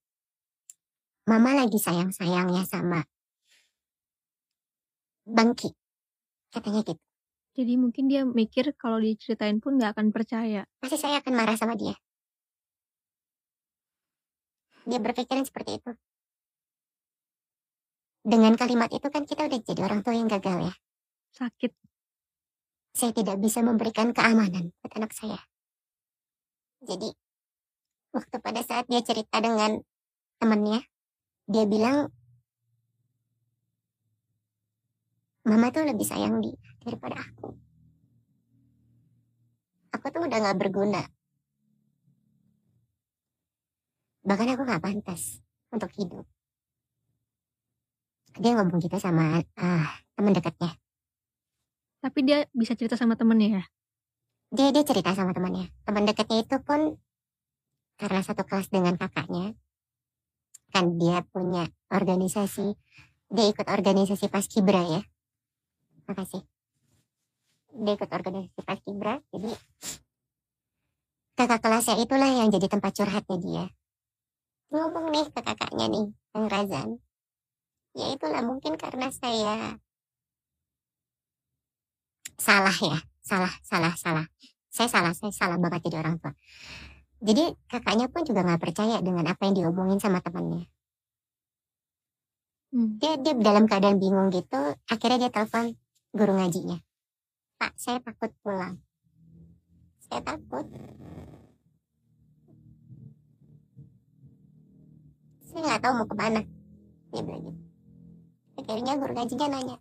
mama lagi sayang-sayangnya sama Bangki. Katanya gitu. Jadi mungkin dia mikir kalau diceritain pun nggak akan percaya. Pasti saya akan marah sama dia. Dia berpikiran seperti itu. Dengan kalimat itu kan kita udah jadi orang tua yang gagal ya. Sakit. Saya tidak bisa memberikan keamanan buat anak saya. Jadi, waktu pada saat dia cerita dengan temannya, dia bilang, Mama tuh lebih sayang dia daripada aku. Aku tuh udah gak berguna. Bahkan aku gak pantas untuk hidup. Dia ngomong gitu sama uh, teman dekatnya. Tapi dia bisa cerita sama temennya ya? Dia dia cerita sama temannya. Teman dekatnya itu pun karena satu kelas dengan kakaknya, kan dia punya organisasi, dia ikut organisasi Paskibra ya. Makasih. Dia ikut organisasi Paskibra, jadi kakak kelasnya itulah yang jadi tempat curhatnya dia. Ngomong nih ke kakaknya nih, Kang Razan. Ya itulah mungkin karena saya salah ya, salah, salah, salah. Saya salah, saya salah banget jadi orang tua. Jadi kakaknya pun juga nggak percaya dengan apa yang diomongin sama temannya. Hmm. Dia dia dalam keadaan bingung gitu, akhirnya dia telepon guru ngajinya. Pak, saya takut pulang. Saya takut. Saya nggak tahu mau ke mana. Dia bilang gitu. Akhirnya guru ngajinya nanya,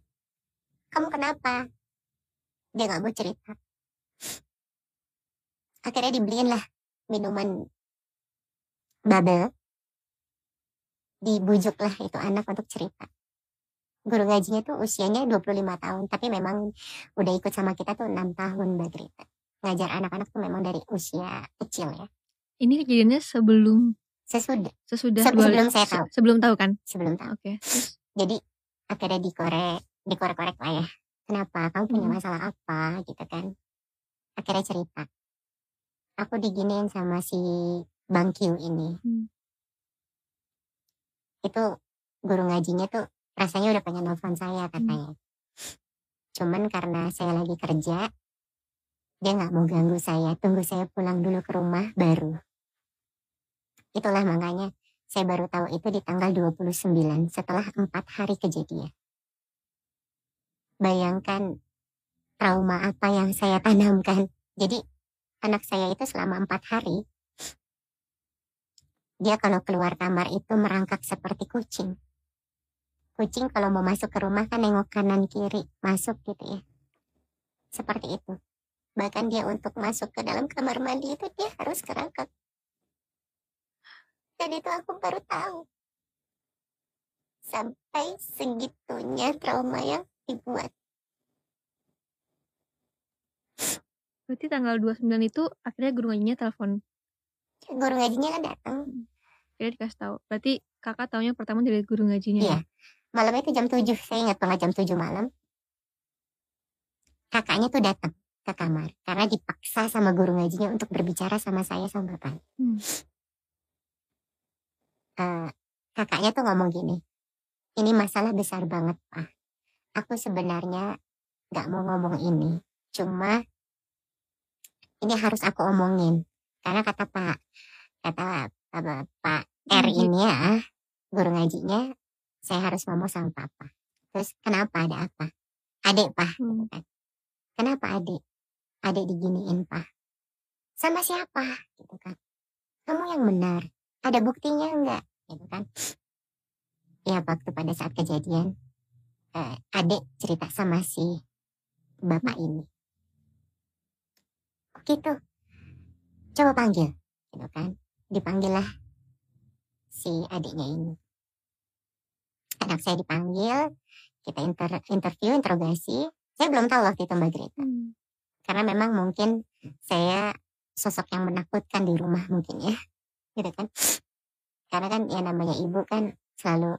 kamu kenapa? Dia nggak mau cerita. Akhirnya dibeliin lah minuman bubble. Dibujuk lah itu anak untuk cerita. Guru ngajinya tuh usianya 25 tahun, tapi memang udah ikut sama kita tuh 6 tahun Mbak Grita. Ngajar anak-anak tuh memang dari usia kecil ya. Ini kejadiannya sebelum Sesudah, sesudah Se- sebelum saya se- tahu. sebelum tahu kan? sebelum tahu. Oke. Terus Jadi akhirnya dikorek, dikorek-korek lah ya. Kenapa? Kamu punya Hmm. masalah apa gitu kan? Akhirnya cerita. Aku diginiin sama si Bang Q ini. Hmm. Itu guru ngajinya tuh rasanya udah pengen nelfon saya katanya. Cuman karena saya lagi kerja, dia nggak mau ganggu saya. Tunggu saya pulang dulu ke rumah baru. Itulah makanya saya baru tahu itu di tanggal 29 setelah empat hari kejadian. Bayangkan trauma apa yang saya tanamkan. Jadi anak saya itu selama empat hari, dia kalau keluar kamar itu merangkak seperti kucing. Kucing kalau mau masuk ke rumah kan nengok kanan kiri, masuk gitu ya. Seperti itu. Bahkan dia untuk masuk ke dalam kamar mandi itu dia harus kerangkak. Dan itu aku baru tahu. Sampai segitunya trauma yang dibuat. Berarti tanggal 29 itu akhirnya guru ngajinya telepon. Guru ngajinya kan datang. Akhirnya dikasih tahu. Berarti kakak taunya pertama dari guru ngajinya. Iya. ya? Malam itu jam 7, saya ingat banget jam 7 malam. Kakaknya tuh datang ke kamar. Karena dipaksa sama guru ngajinya untuk berbicara sama saya sama bapak. Hmm. Eh, kakaknya tuh ngomong gini. Ini masalah besar banget, Pak. Aku sebenarnya gak mau ngomong ini. Cuma ini harus aku omongin. Karena kata Pak, kata apa, Pak R Ngaji. ini ya, guru ngajinya, saya harus ngomong sama Papa. Terus kenapa ada apa? Adik, Pak. Hmm. Kenapa adik? Adik diginiin, Pak. Sama siapa? Gitu kan. Kamu yang benar. Ada buktinya enggak? Gitu kan. Ya waktu pada saat kejadian, eh, adik cerita sama si bapak ini. Gitu. Coba panggil. Gitu kan. Dipanggil lah si adiknya ini. Anak saya dipanggil, kita inter, interview, interogasi. Saya belum tahu waktu itu Mbak Greta. Hmm. Karena memang mungkin saya sosok yang menakutkan di rumah mungkin ya. Gitu kan. Karena kan yang namanya ibu kan selalu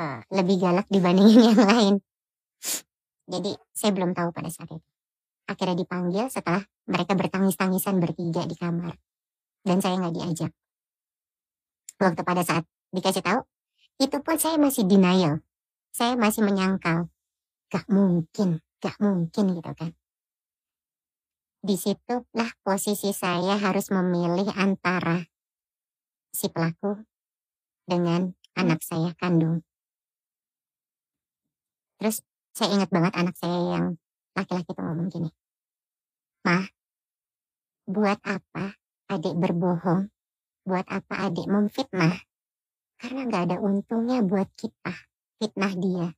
uh, lebih galak dibandingin yang lain. Jadi saya belum tahu pada saat itu. Akhirnya dipanggil setelah mereka bertangis-tangisan bertiga di kamar. Dan saya nggak diajak. Waktu pada saat dikasih tahu, itu pun saya masih denial. Saya masih menyangkal. Gak mungkin, gak mungkin gitu kan. Di situlah posisi saya harus memilih antara si pelaku dengan anak saya kandung. Terus saya ingat banget anak saya yang laki-laki itu ngomong gini. Mah, buat apa adik berbohong? Buat apa adik memfitnah? Karena gak ada untungnya buat kita fitnah dia.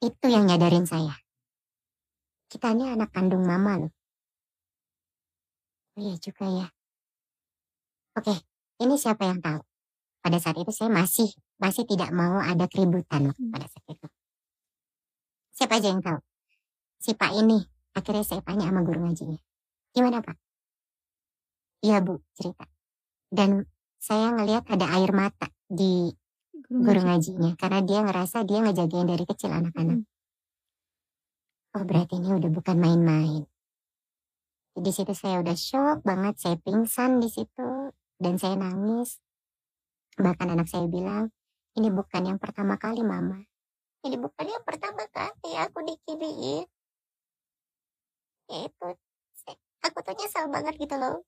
Itu yang nyadarin saya. Kita ini anak kandung mama loh. Oh iya juga ya. Oke, ini siapa yang tahu? Pada saat itu saya masih masih tidak mau ada keributan pada saat itu. Siapa aja yang tahu? Si Pak ini. Akhirnya saya tanya sama guru ngajinya. Gimana Pak? Iya Bu, cerita. Dan saya ngelihat ada air mata di guru ngajinya. Karena dia ngerasa dia ngejagain dari kecil anak-anak. Oh berarti ini udah bukan main-main. Di situ saya udah shock banget, saya pingsan di situ dan saya nangis. Bahkan anak saya bilang, ini bukan yang pertama kali mama. Ini bukan yang pertama kali aku dikiriin. Ya itu, aku tuh nyesel banget gitu loh.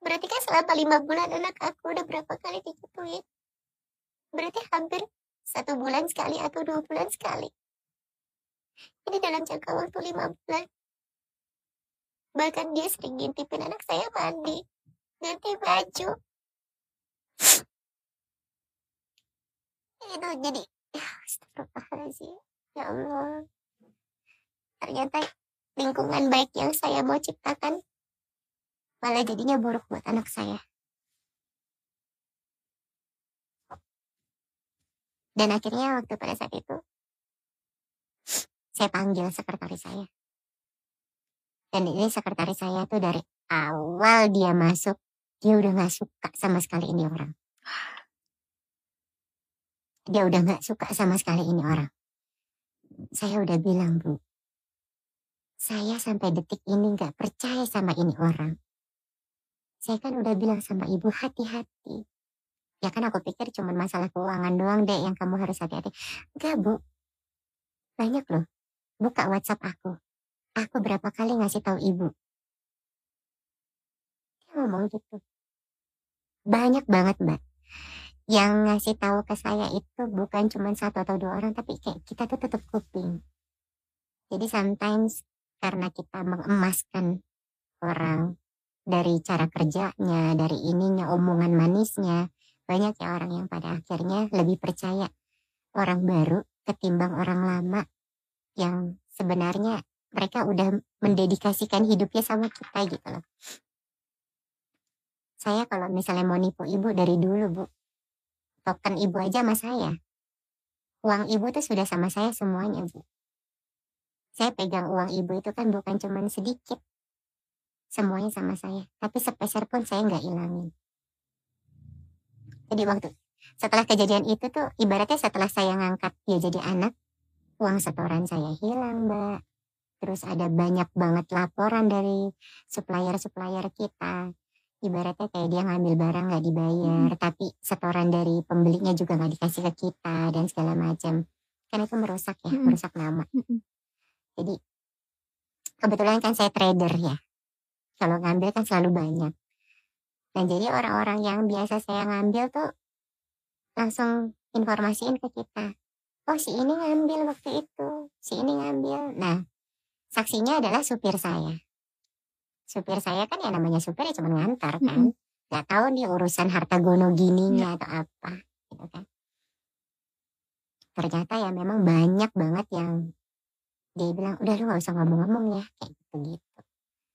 Berarti kan selama lima bulan anak aku udah berapa kali digituin. Berarti hampir satu bulan sekali atau dua bulan sekali. Ini dalam jangka waktu lima bulan. Bahkan dia sering ngintipin anak saya mandi. Ganti baju. Itu jadi, astagfirullahaladzim. Ya Allah. Ternyata lingkungan baik yang saya mau ciptakan malah jadinya buruk buat anak saya. Dan akhirnya waktu pada saat itu, saya panggil sekretaris saya. Dan ini sekretaris saya tuh dari awal dia masuk, dia udah gak suka sama sekali ini orang. Dia udah gak suka sama sekali ini orang. Saya udah bilang, Bu, saya sampai detik ini gak percaya sama ini orang. Saya kan udah bilang sama ibu hati-hati. Ya kan aku pikir cuma masalah keuangan doang deh yang kamu harus hati-hati. Enggak bu, banyak loh. Buka WhatsApp aku. Aku berapa kali ngasih tahu ibu. Dia ngomong gitu. Banyak banget mbak. Yang ngasih tahu ke saya itu bukan cuma satu atau dua orang, tapi kayak kita tuh tutup kuping. Jadi sometimes karena kita mengemaskan orang dari cara kerjanya, dari ininya, omongan manisnya, banyak ya orang yang pada akhirnya lebih percaya orang baru ketimbang orang lama yang sebenarnya mereka udah mendedikasikan hidupnya sama kita gitu loh. Saya kalau misalnya mau nipu ibu dari dulu bu, token ibu aja sama saya. Uang ibu tuh sudah sama saya semuanya bu. Saya pegang uang ibu itu kan bukan cuma sedikit. Semuanya sama saya. Tapi sepeser pun saya nggak ilangin. Jadi waktu setelah kejadian itu tuh ibaratnya setelah saya ngangkat dia jadi anak, uang setoran saya hilang mbak. Terus ada banyak banget laporan dari supplier-supplier kita. Ibaratnya kayak dia ngambil barang nggak dibayar, hmm. tapi setoran dari pembelinya juga nggak dikasih ke kita dan segala macam. Kan itu merusak ya, hmm. merusak nama. Hmm. Jadi kebetulan kan saya trader ya. Kalau ngambil kan selalu banyak. Nah jadi orang-orang yang biasa saya ngambil tuh langsung informasiin ke kita. Oh si ini ngambil waktu itu, si ini ngambil. Nah saksinya adalah supir saya. Supir saya kan ya namanya supir ya cuma ngantar kan. Mm-hmm. Gak tahu nih urusan harta gono gininya atau apa gitu kan. Ternyata ya memang banyak banget yang dia bilang udah lu gak usah ngomong-ngomong ya kayak gitu gitu.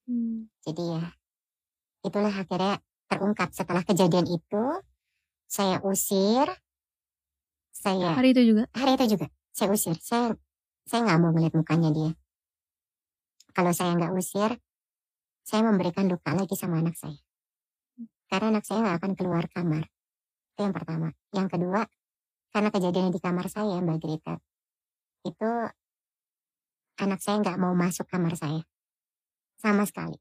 Hmm. Jadi ya itulah akhirnya terungkap. Setelah kejadian itu saya usir. Saya Hari itu juga. hari itu juga. Saya usir. Saya saya nggak mau melihat mukanya dia. Kalau saya nggak usir saya memberikan luka lagi sama anak saya. Karena anak saya nggak akan keluar kamar. Itu yang pertama. Yang kedua karena kejadian di kamar saya mbak Grita itu anak saya nggak mau masuk kamar saya sama sekali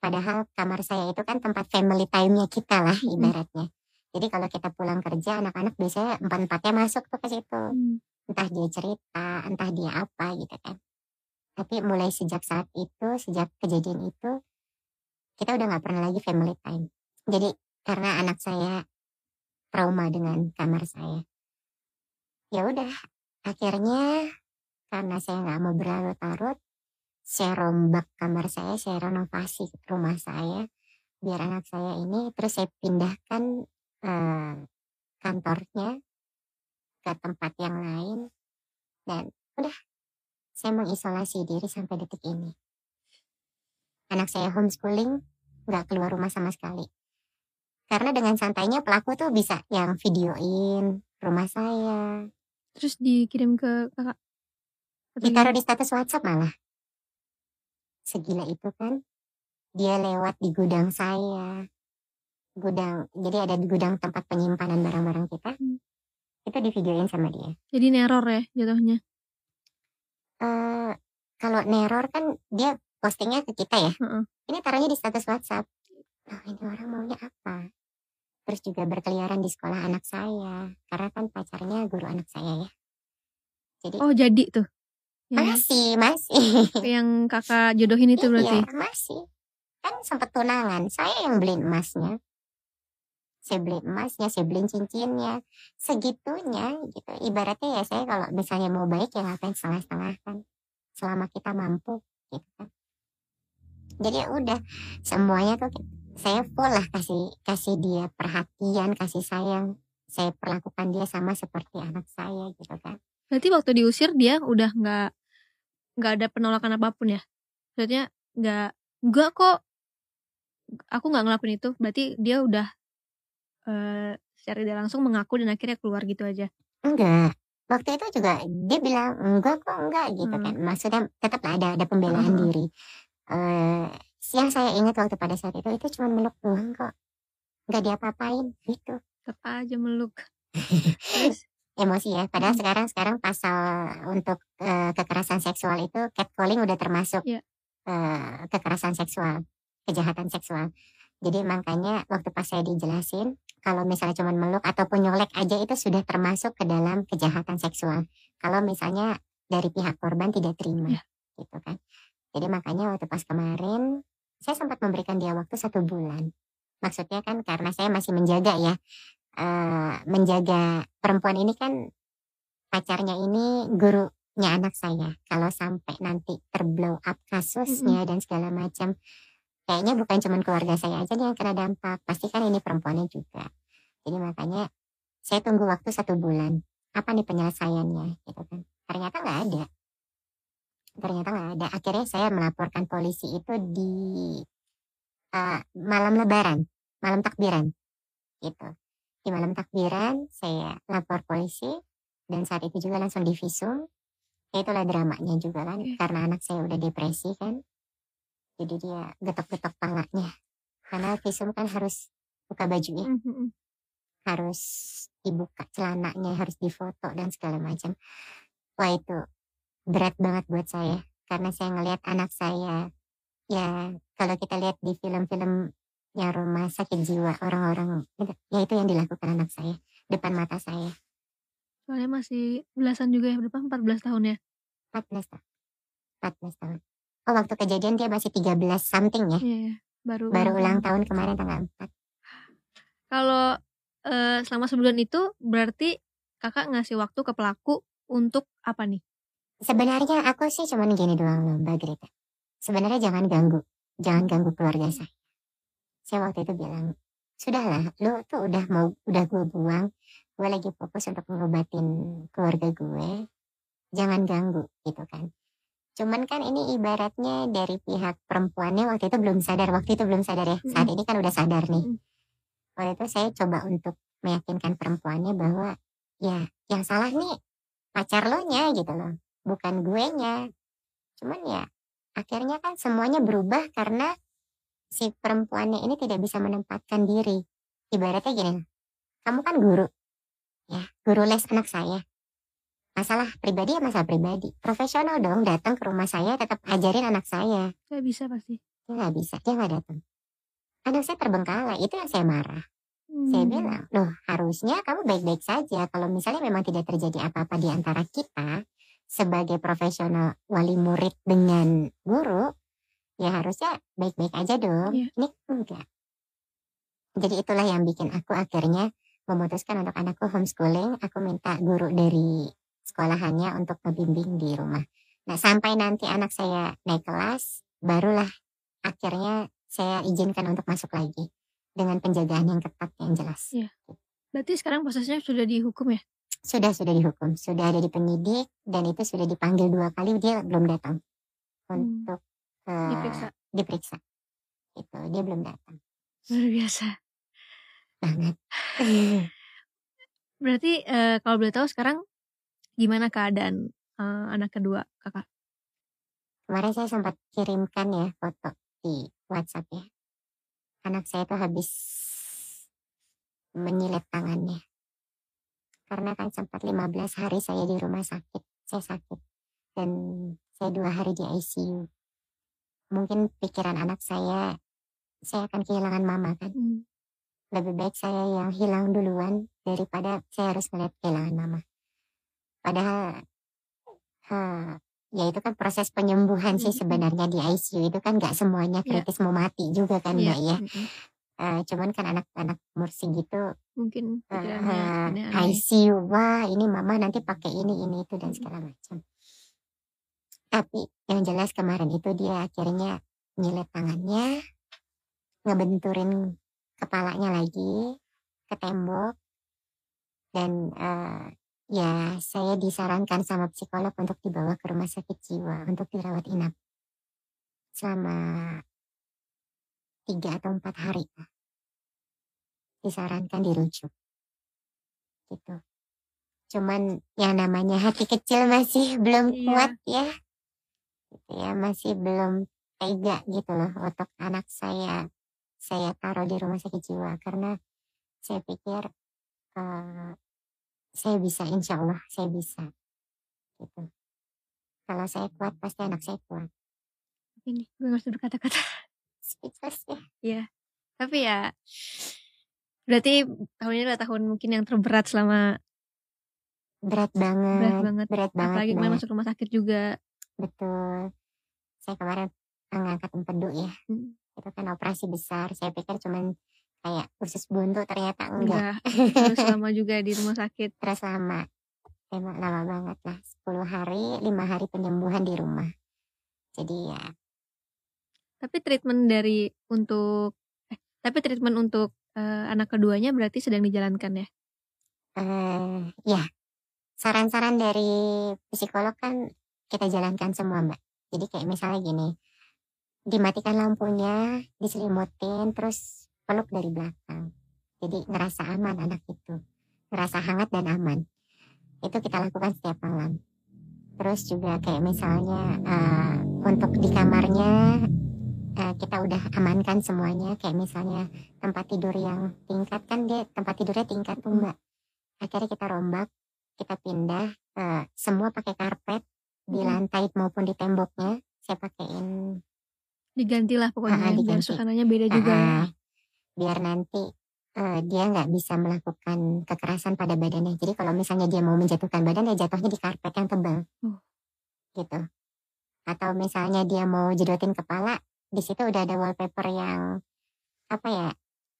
padahal kamar saya itu kan tempat family time-nya kita lah ibaratnya jadi kalau kita pulang kerja anak-anak biasanya empat-empatnya masuk tuh ke situ Hmm. entah dia cerita, entah dia apa gitu kan. Tapi mulai sejak saat itu, sejak kejadian itu, kita udah nggak pernah lagi family time. Jadi karena anak saya trauma dengan kamar saya, ya udah akhirnya karena saya nggak mau berlarut-larut, saya rombak kamar saya, saya renovasi rumah saya biar anak saya ini terus saya pindahkan eh, kantornya ke tempat yang lain dan udah saya mengisolasi diri sampai detik ini. Anak saya homeschooling nggak keluar rumah sama sekali. Karena dengan santainya pelaku tuh bisa yang videoin rumah saya. Terus dikirim ke kakak. Ditaruh gimana? di status WhatsApp malah segila itu kan dia lewat di gudang saya gudang jadi ada di gudang tempat penyimpanan barang-barang kita Hmm. itu di videoin sama dia Jadi neror ya jatuhnya. eh kalau neror kan dia postingnya ke kita ya. Heeh. Ini taruhnya di status WhatsApp. Oh, ini orang maunya apa? Terus juga berkeliaran di sekolah anak saya. Karena kan pacarnya guru anak saya ya. Jadi Oh jadi tuh. Yang, masih, masih. yang kakak jodohin itu berarti. Iya, masih. Kan sempat tunangan. Saya yang beliin emasnya. Saya beli emasnya, saya beliin cincinnya. Segitunya gitu. Ibaratnya ya saya kalau misalnya mau baik ya ngapain setengah-setengah kan. Selama kita mampu gitu kan. Jadi ya udah semuanya tuh saya full lah kasih kasih dia perhatian, kasih sayang. Saya perlakukan dia sama seperti anak saya gitu kan. Berarti waktu diusir dia udah nggak nggak ada penolakan apa pun ya. Maksudnya nggak nggak kok aku nggak ngelakuin itu. Berarti dia udah eh secara tidak langsung mengaku dan akhirnya keluar gitu aja. Enggak. Waktu itu juga dia bilang enggak kok enggak gitu Hmm. kan. Maksudnya tetap ada ada pembelaan Heeh. diri. Eh yang saya ingat waktu pada saat itu itu cuma meluk doang kok. Enggak diapa-apain gitu. Tetap aja meluk. Terus Emosi ya. Padahal Hmm. sekarang sekarang pasal untuk eh, kekerasan seksual itu catcalling udah termasuk Iya. eh, kekerasan seksual, kejahatan seksual. Jadi makanya waktu pas saya dijelasin kalau misalnya cuma meluk ataupun nyolek aja itu sudah termasuk ke dalam kejahatan seksual. Kalau misalnya dari pihak korban tidak terima, Iya. gitu kan. Jadi makanya waktu pas kemarin saya sempat memberikan dia waktu satu bulan. Maksudnya kan karena saya masih menjaga ya, eh, menjaga perempuan ini kan pacarnya ini gurunya anak saya. Kalau sampai nanti terblow up kasusnya dan segala macam, kayaknya bukan cuma keluarga saya aja yang kena dampak. Pasti kan ini perempuannya juga. Jadi makanya saya tunggu waktu satu bulan. Apa nih penyelesaiannya gitu kan. Ternyata nggak ada. Ternyata nggak ada. Akhirnya saya melaporkan polisi itu di eh, malam lebaran, malam takbiran. Gitu. Di malam takbiran saya lapor polisi dan saat itu juga langsung divisum. Ya itulah dramanya juga kan Oke. karena anak saya udah depresi kan. Jadi dia getok-getok palanya. Karena visum kan harus buka bajunya mm, mm, mm. harus dibuka celananya, harus difoto dan segala macam. Wah itu berat banget buat saya karena saya ngelihat anak saya ya kalau kita lihat di film-film yang rumah sakit jiwa orang-orang itu- ya itu yang dilakukan anak saya depan mata saya soalnya masih belasan juga ya berapa 14 tahun ya 14 tahun 14 tahun oh waktu kejadian dia masih 13 something ya Iya, iya. baru baru ulang tahun kemarin tanggal 4 kalau eh, selama sebulan itu berarti kakak ngasih waktu ke pelaku untuk apa nih Sebenarnya aku sih cuman gini doang loh Mbak Greta. Sebenarnya jangan ganggu. Jangan ganggu keluarga saya. Saya waktu itu bilang, sudahlah, lo tuh udah mau, udah gue buang. Gue lagi fokus untuk ngobatin keluarga gue. Jangan ganggu gitu kan. Cuman kan ini ibaratnya dari pihak perempuannya waktu itu belum sadar, waktu itu belum sadar ya. Saat ini kan udah sadar nih. Waktu itu saya coba untuk meyakinkan perempuannya bahwa ya yang salah nih pacar lo nya gitu loh, bukan gue nya. Cuman ya akhirnya kan semuanya berubah karena si perempuannya ini tidak bisa menempatkan diri. Ibaratnya gini, kamu kan guru, ya guru les anak saya. Masalah pribadi ya masalah pribadi. Profesional dong datang ke rumah saya tetap ajarin anak saya. Gak bisa pasti. Dia nggak bisa, dia nggak datang. Anak saya terbengkalai, itu yang saya marah. Saya Hmm. bilang, loh harusnya kamu baik-baik saja. Kalau misalnya memang tidak terjadi apa-apa di antara kita sebagai profesional wali murid dengan guru, ya harusnya baik-baik aja dong. Iya. Ini enggak. Jadi itulah yang bikin aku akhirnya memutuskan untuk anakku homeschooling. Aku minta guru dari sekolahannya untuk ngebimbing di rumah. Nah sampai nanti anak saya naik kelas, barulah akhirnya saya izinkan untuk masuk lagi dengan penjagaan yang ketat yang jelas. Iya. Berarti sekarang prosesnya sudah dihukum ya? Sudah sudah dihukum, sudah ada di penyidik dan itu sudah dipanggil dua kali dia belum datang untuk eh, Diperiksa. diperiksa. Itu dia belum datang. Luar biasa. Banget. Berarti eh, kalau boleh tahu sekarang gimana keadaan eh, anak kedua kakak? Kemarin saya sempat kirimkan ya foto di WhatsApp ya. Anak saya tuh habis menyilet tangannya. Karena kan sempat 15 hari saya di rumah sakit. Saya sakit. Dan saya dua hari di ICU. Mungkin pikiran anak saya, saya akan kehilangan mama kan. Hmm. Lebih baik saya yang hilang duluan daripada saya harus melihat kehilangan mama. Padahal eh, ya itu kan proses penyembuhan sih sebenarnya di ICU itu kan nggak semuanya Iya. kritis mau mati juga kan Iya. mbak ya. mm-mm. Eh, cuman kan anak-anak mursi gitu Mungkin pikirannya eh. ICU wah ini mama nanti pakai ini ini itu dan segala macam. Tapi yang jelas kemarin itu dia akhirnya nyilet tangannya, ngebenturin kepalanya lagi ke tembok. Dan eh, ya saya disarankan sama psikolog untuk dibawa ke rumah sakit jiwa untuk dirawat inap selama tiga atau empat hari disarankan dirujuk. Gitu. Cuman yang namanya hati kecil masih belum Iya. kuat ya ya masih belum tega gitu loh untuk anak saya saya taruh di rumah sakit jiwa karena saya pikir eh, saya bisa insya Allah saya bisa gitu kalau saya kuat pasti anak saya kuat Ini gue bisa berkata-kata. speechless ya Tapi ya berarti tahun ini adalah tahun mungkin yang terberat selama berat banget berat banget. berat banget Apalagi kemarin masuk rumah sakit juga. Betul. Saya kemarin mengangkat empedu ya. Hmm. itu kan operasi besar. Saya pikir cuman kayak usus buntu ternyata enggak. Enggak. Terus lama juga di rumah sakit. terus lama. Emang lama banget. Lah 10 hari 5 hari penyembuhan di rumah. Jadi ya. Tapi treatment dari untuk eh, tapi treatment untuk eh, anak keduanya berarti sedang dijalankan ya. eh ya. Saran-saran dari psikolog kan kita jalankan semua mbak. Jadi kayak misalnya gini dimatikan lampunya diselimutin terus peluk dari belakang. Jadi ngerasa aman anak itu. Ngerasa hangat dan aman. Itu kita lakukan setiap malam. Terus juga kayak misalnya eh, untuk di kamarnya eh, kita udah amankan semuanya. Kayak misalnya tempat tidur yang tingkat kan dia tempat tidurnya tingkat tuh mbak. Akhirnya kita rombak kita pindah eh, semua pakai karpet di Mm. lantai maupun di temboknya saya pakein Digantilah pokoknya Ah, biar diganti. suasananya beda juga ya. Ah, biar nanti eh, dia nggak bisa melakukan kekerasan pada badannya. Jadi kalau misalnya dia mau menjatuhkan badan, ya jatuhnya di karpet yang tebal, Oh. gitu. Atau misalnya dia mau jedotin kepala, di situ udah ada wallpaper yang apa ya?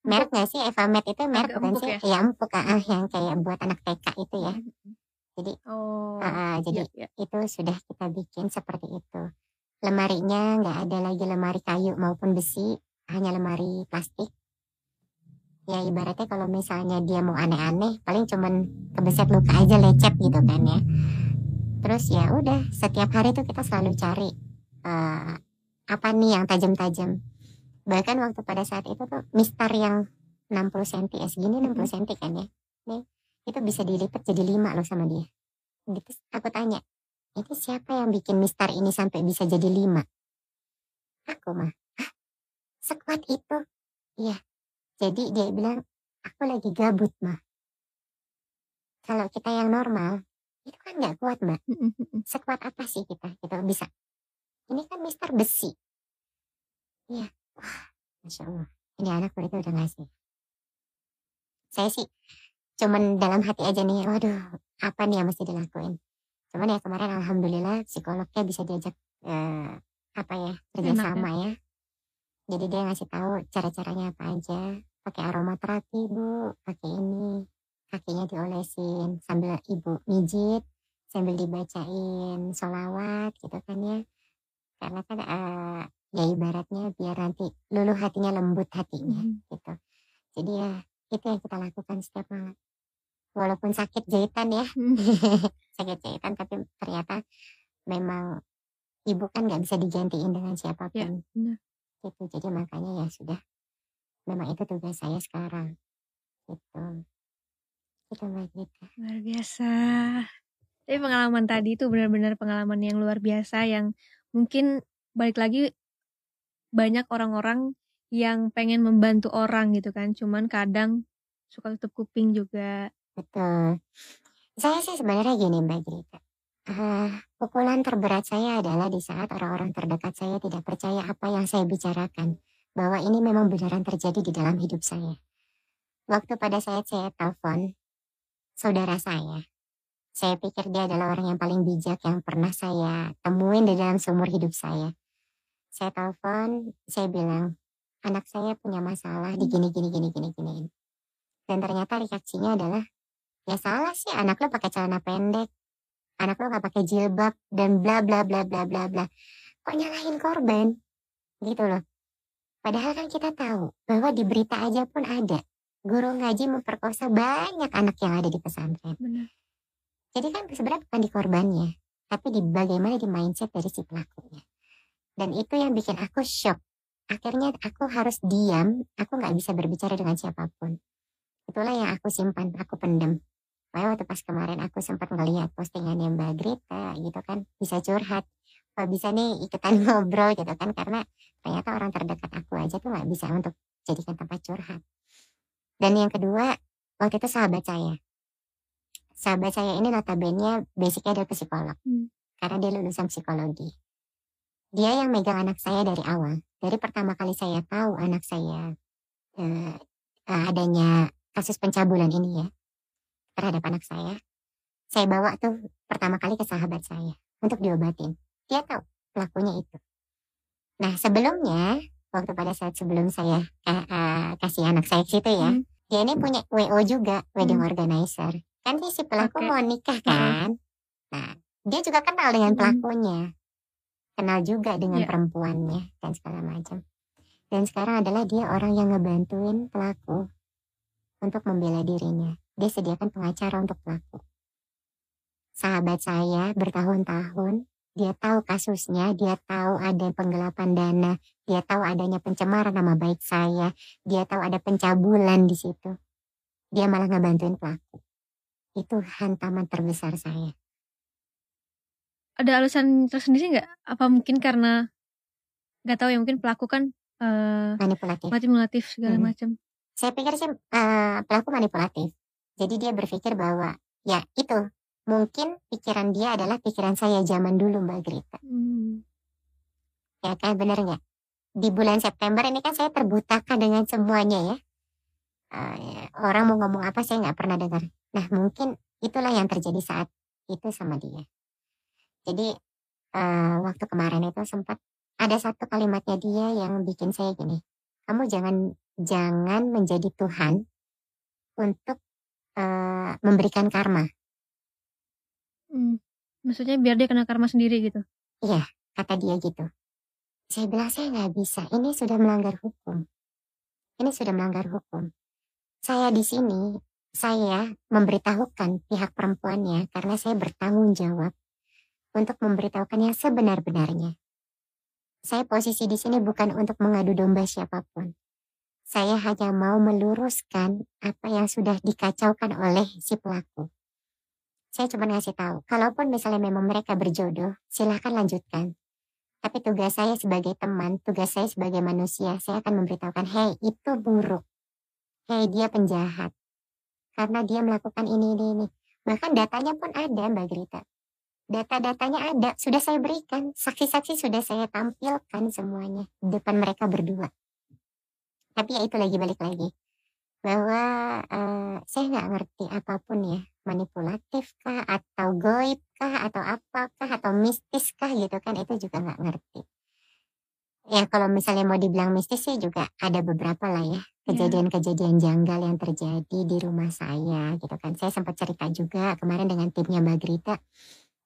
Merek nggak sih Evamed itu merek Agak bukan sih? ya? Ya empuk, ah, yang kayak buat anak TK itu ya. Jadi, Oh. ah, jadi iya, iya. itu sudah kita bikin seperti itu. Lemarinya nggak ada lagi lemari kayu maupun besi, hanya lemari plastik. Ya ibaratnya kalau misalnya dia mau aneh-aneh, paling cuman kebeset luka aja lecet gitu kan ya. terus ya udah setiap hari tuh kita selalu cari uh, apa nih yang tajam-tajam bahkan waktu pada saat itu tuh mister yang 60 cm ya segini 60 cm kan ya nih itu bisa dilipat jadi 5 loh sama dia. Gitu aku tanya ini siapa yang bikin mister ini sampai bisa jadi 5 aku mah Hah? sekuat itu? Iya. Jadi dia bilang aku lagi gabut mah kalau kita yang normal itu kan nggak kuat mbak sekuat apa sih kita kita bisa? Ini kan mister besi. Iya. Wah masya allah. Ini anak itu udah ngasih. Saya sih cuman dalam hati aja nih waduh apa nih yang mesti dilakuin? Cuman ya kemarin alhamdulillah psikolognya bisa diajak eh, apa ya kerjasama ya. ya. Jadi dia ngasih tahu cara-caranya apa aja. Pakai aromaterapi bu pakai ini. Kakinya diolesin sambil ibu mijit sambil dibacain solawat gitu kan ya. Karena kan uh, ya ibaratnya biar nanti luluh hatinya lembut hatinya hmm. gitu. Jadi ya itu yang kita lakukan setiap malam walaupun sakit jahitan ya. Sakit jahitan tapi ternyata memang ibu kan nggak bisa digantiin dengan siapa pun. Ya, gitu. Jadi makanya ya sudah. Memang itu tugas saya sekarang. Gitu. Itu Luar biasa. Tapi pengalaman tadi itu benar-benar pengalaman yang luar biasa yang mungkin balik lagi banyak orang-orang yang pengen membantu orang gitu kan. Cuman kadang suka tutup kuping juga. Betul. Saya sih sebenarnya gini Mbak Grita. Uh, pukulan terberat saya adalah di saat orang-orang terdekat saya tidak percaya apa yang saya bicarakan. Bahwa ini memang beneran terjadi di dalam hidup saya. Waktu pada saat saya telepon, saudara saya. Saya pikir dia adalah orang yang paling bijak yang pernah saya temuin di dalam seumur hidup saya. Saya telepon, saya bilang, anak saya punya masalah di gini gini gini gini gini. Dan ternyata reaksinya adalah, ya salah sih anak lo pakai celana pendek, anak lo gak pakai jilbab dan bla bla bla bla bla bla. Kok nyalahin korban? Gitu loh. Padahal kan kita tahu bahwa di berita aja pun ada guru ngaji memperkosa banyak anak yang ada di pesantren. Benar. Jadi kan sebenarnya bukan di korbannya, tapi di bagaimana di mindset dari si pelakunya. Dan itu yang bikin aku shock. Akhirnya aku harus diam, aku nggak bisa berbicara dengan siapa pun. Itulah yang aku simpan, aku pendem. Makanya waktu pas kemarin aku sempat ngeliat postingannya Mbak Grita gitu kan, bisa curhat. Kok bisa nih ikutan ngobrol gitu kan, karena ternyata orang terdekat aku aja tuh nggak bisa untuk jadikan tempat curhat. Dan yang kedua, waktu itu sahabat saya. Sahabat saya ini notabene basicnya adalah psikolog. Hmm. Karena dia lulusan psikologi. Dia yang megang anak saya dari awal. Dari pertama kali saya tahu anak saya uh, adanya kasus pencabulan ini ya terhadap anak saya. Saya bawa tuh pertama kali ke sahabat saya untuk diobatin. Dia tahu pelakunya itu. Nah sebelumnya waktu pada saat sebelum saya uh, uh, kasih anak saya ke situ ya, hmm dia ini punya WO juga wedding hmm. organizer kan si pelaku okay. mau nikah kan nah dia juga kenal dengan pelakunya kenal juga dengan yeah. perempuannya dan segala macam dan sekarang adalah dia orang yang ngebantuin pelaku untuk membela dirinya dia sediakan pengacara untuk pelaku sahabat saya bertahun-tahun dia tahu kasusnya, dia tahu ada penggelapan dana, dia tahu adanya pencemaran nama baik saya, dia tahu ada pencabulan di situ. Dia malah ngebantuin pelaku. Itu hantaman terbesar saya. Ada alasan tersendiri nggak? Apa mungkin karena nggak tahu ya mungkin pelaku kan uh, manipulatif, manipulatif segala hmm. macam. Saya pikir sih uh, pelaku manipulatif. Jadi dia berpikir bahwa ya itu mungkin pikiran dia adalah pikiran saya zaman dulu Mbak Grita. Hmm. Ya kan bener nggak? Di bulan September ini kan saya terbutakan dengan semuanya ya. Uh, orang mau ngomong apa saya nggak pernah dengar. Nah mungkin itulah yang terjadi saat itu sama dia. Jadi uh, waktu kemarin itu sempat ada satu kalimatnya dia yang bikin saya gini. Kamu jangan jangan menjadi Tuhan untuk uh, memberikan karma Hmm. Maksudnya biar dia kena karma sendiri gitu? Iya, kata dia gitu. Saya bilang saya nggak bisa, ini sudah melanggar hukum. Ini sudah melanggar hukum. Saya di sini, saya memberitahukan pihak perempuannya karena saya bertanggung jawab untuk memberitahukan yang sebenar-benarnya. Saya posisi di sini bukan untuk mengadu domba siapa pun. Saya hanya mau meluruskan apa yang sudah dikacaukan oleh si pelaku. Saya cuma ngasih tahu, kalaupun misalnya memang mereka berjodoh, silahkan lanjutkan. Tapi tugas saya sebagai teman, tugas saya sebagai manusia, saya akan memberitahukan, hei itu buruk. Hei dia penjahat. Karena dia melakukan ini, ini, ini. Bahkan datanya pun ada Mbak Grita. Data-datanya ada, sudah saya berikan. Saksi-saksi sudah saya tampilkan semuanya depan mereka berdua. Tapi ya itu lagi balik lagi. Bahwa uh, saya nggak ngerti apa pun ya. Manipulatif kah, atau goib kah, atau apakah, atau mistis kah gitu kan. Itu juga nggak ngerti. Ya kalau misalnya mau dibilang mistis sih juga ada beberapa lah ya. Kejadian-kejadian janggal yang terjadi di rumah saya gitu kan. Saya sempat cerita juga kemarin dengan timnya Mbak Grita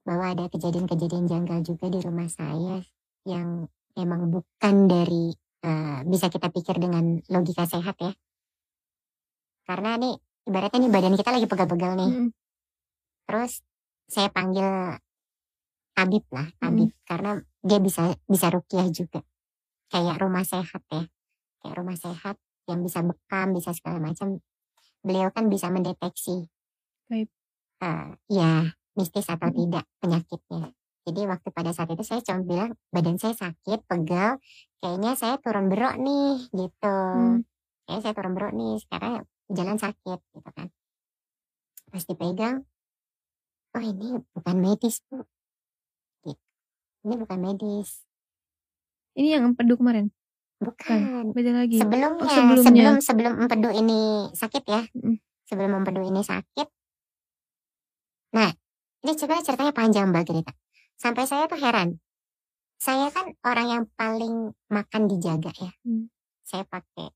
bahwa ada kejadian-kejadian janggal juga di rumah saya yang emang bukan dari uh, bisa kita pikir dengan logika sehat ya. Karena nih ibaratnya nih badan kita lagi pegal-pegal nih. Mm. Terus saya panggil tabib lah, tabib mm. karena dia bisa bisa rukiah juga. Kayak rumah sehat ya. Kayak rumah sehat yang bisa bekam, bisa segala macam. Beliau kan bisa mendeteksi. Baik. Uh, ya, mistis atau tidak penyakitnya. Jadi waktu pada saat itu saya cuma bilang badan saya sakit, pegal, kayaknya saya turun berok nih gitu. Hmm. Kayaknya saya turun berok nih, sekarang jalan sakit gitu kan. Pas dipegang, oh ini bukan medis bu. Gitu. Ini bukan medis. Ini yang empedu kemarin? Bukan. Beda lagi. Sebelumnya, oh, sebelumnya. sebelum sebelum empedu ini sakit ya. Hmm. Sebelum empedu ini sakit. Nah, ini sebenarnya ceritanya panjang Mbak Grita. Sampai saya tuh heran. Saya kan orang yang paling makan dijaga ya. Hmm. Saya pakai,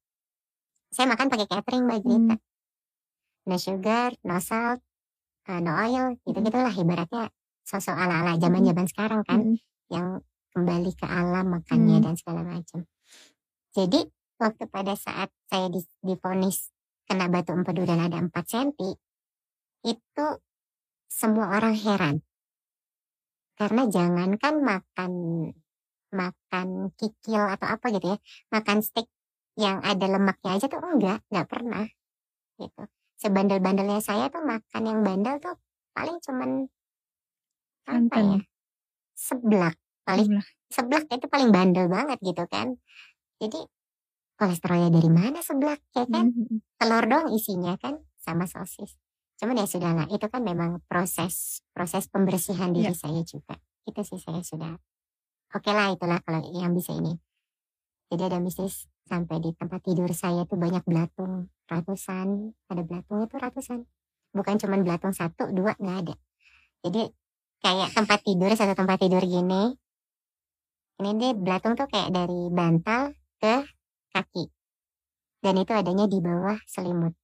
saya makan pakai catering Mbak Grita. Hmm. No sugar, no salt, uh, no oil, gitu-gitulah ibaratnya sosok ala-ala zaman-zaman hmm. sekarang kan. Hmm. Yang kembali ke alam makannya hmm. dan segala macam. Jadi waktu pada saat saya difonis kena batu empedu dan ada 4 cm, itu semua orang heran. Karena jangankan makan makan kikil atau apa gitu ya, makan steak yang ada lemaknya aja tuh enggak, enggak pernah. Gitu. Sebandel-bandelnya saya tuh makan yang bandel tuh paling cuman apa ya? Seblak. Paling seblak. seblak itu paling bandel banget gitu kan. Jadi kolesterolnya dari mana seblak ya kan? Mm -hmm. Telur doang isinya kan sama sosis. Cuman ya sudah lah, itu kan memang proses proses pembersihan diri yeah. saya juga. Itu sih saya sudah oke okay lah itulah kalau yang bisa ini. Jadi ada mistis sampai di tempat tidur saya tuh banyak belatung ratusan, ada belatung itu ratusan. Bukan cuma belatung satu, dua nggak ada. Jadi kayak tempat tidur satu tempat tidur gini. Ini dia belatung tuh kayak dari bantal ke kaki. Dan itu adanya di bawah selimut.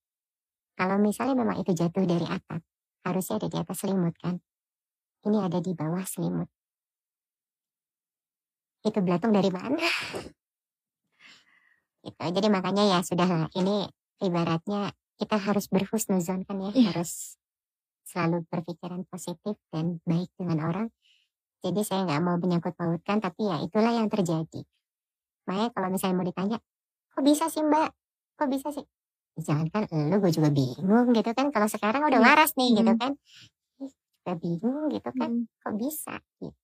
Kalau misalnya memang itu jatuh dari atap, harusnya ada di atas selimut kan. Ini ada di bawah selimut. Itu belatung dari mana? gitu. Jadi makanya ya sudahlah. Ini ibaratnya kita harus berhusnuzon kan ya. Yeah. Harus selalu berpikiran positif dan baik dengan orang. Jadi saya nggak mau menyangkut pautkan, tapi ya itulah yang terjadi. Makanya kalau misalnya mau ditanya, kok bisa sih mbak? Kok bisa sih? Jangan kan lu gue juga bingung gitu kan. Kalau sekarang udah iya. waras nih gitu kan. Juga bingung gitu kan. Kok bisa gitu.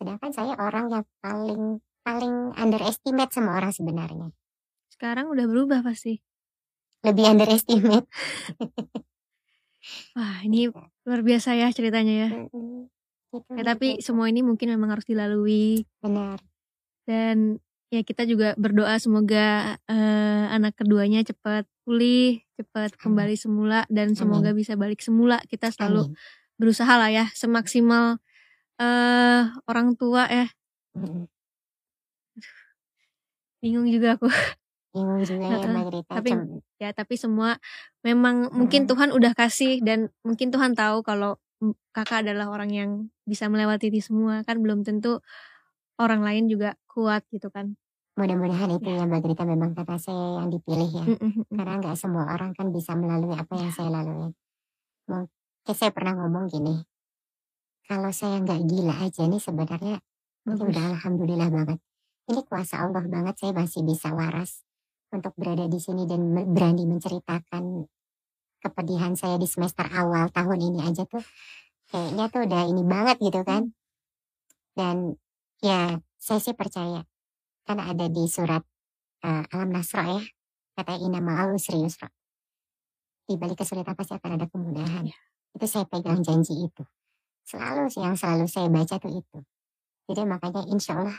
sedangkan saya orang yang paling paling underestimate sama orang sebenarnya. Sekarang udah berubah pasti. Lebih underestimate. Wah ini luar biasa ya ceritanya ya. Gitu, ya, tapi gitu. semua ini mungkin memang harus dilalui. Benar. Dan ya kita juga berdoa semoga uh, anak keduanya cepat pulih, cepat kembali semula dan semoga Amin. bisa balik semula. Kita selalu Amin. berusaha lah ya semaksimal uh, orang tua ya. Bingung juga aku. Bingung juga ya Mbak Tapi ya tapi semua memang hmm. mungkin Tuhan udah kasih dan mungkin Tuhan tahu kalau kakak adalah orang yang bisa melewati itu semua kan belum tentu orang lain juga kuat gitu kan. Mudah-mudahan itu ya Mbak Grita memang kata saya yang dipilih ya. Karena nggak semua orang kan bisa melalui apa yang saya lalui. Mungkin saya pernah ngomong gini, kalau saya nggak gila aja nih sebenarnya Bagus. udah alhamdulillah banget. Ini kuasa Allah banget saya masih bisa waras untuk berada di sini dan berani menceritakan kepedihan saya di semester awal tahun ini aja tuh kayaknya tuh udah ini banget gitu kan. Dan ya saya sih percaya karena ada di surat eh, Alam Nasro ya kata Ina Ma'al Usri Yusra. Di balik kesulitan pasti akan ada kemudahan. Itu saya pegang janji itu. Selalu sih yang selalu saya baca tuh itu. Jadi makanya insya Allah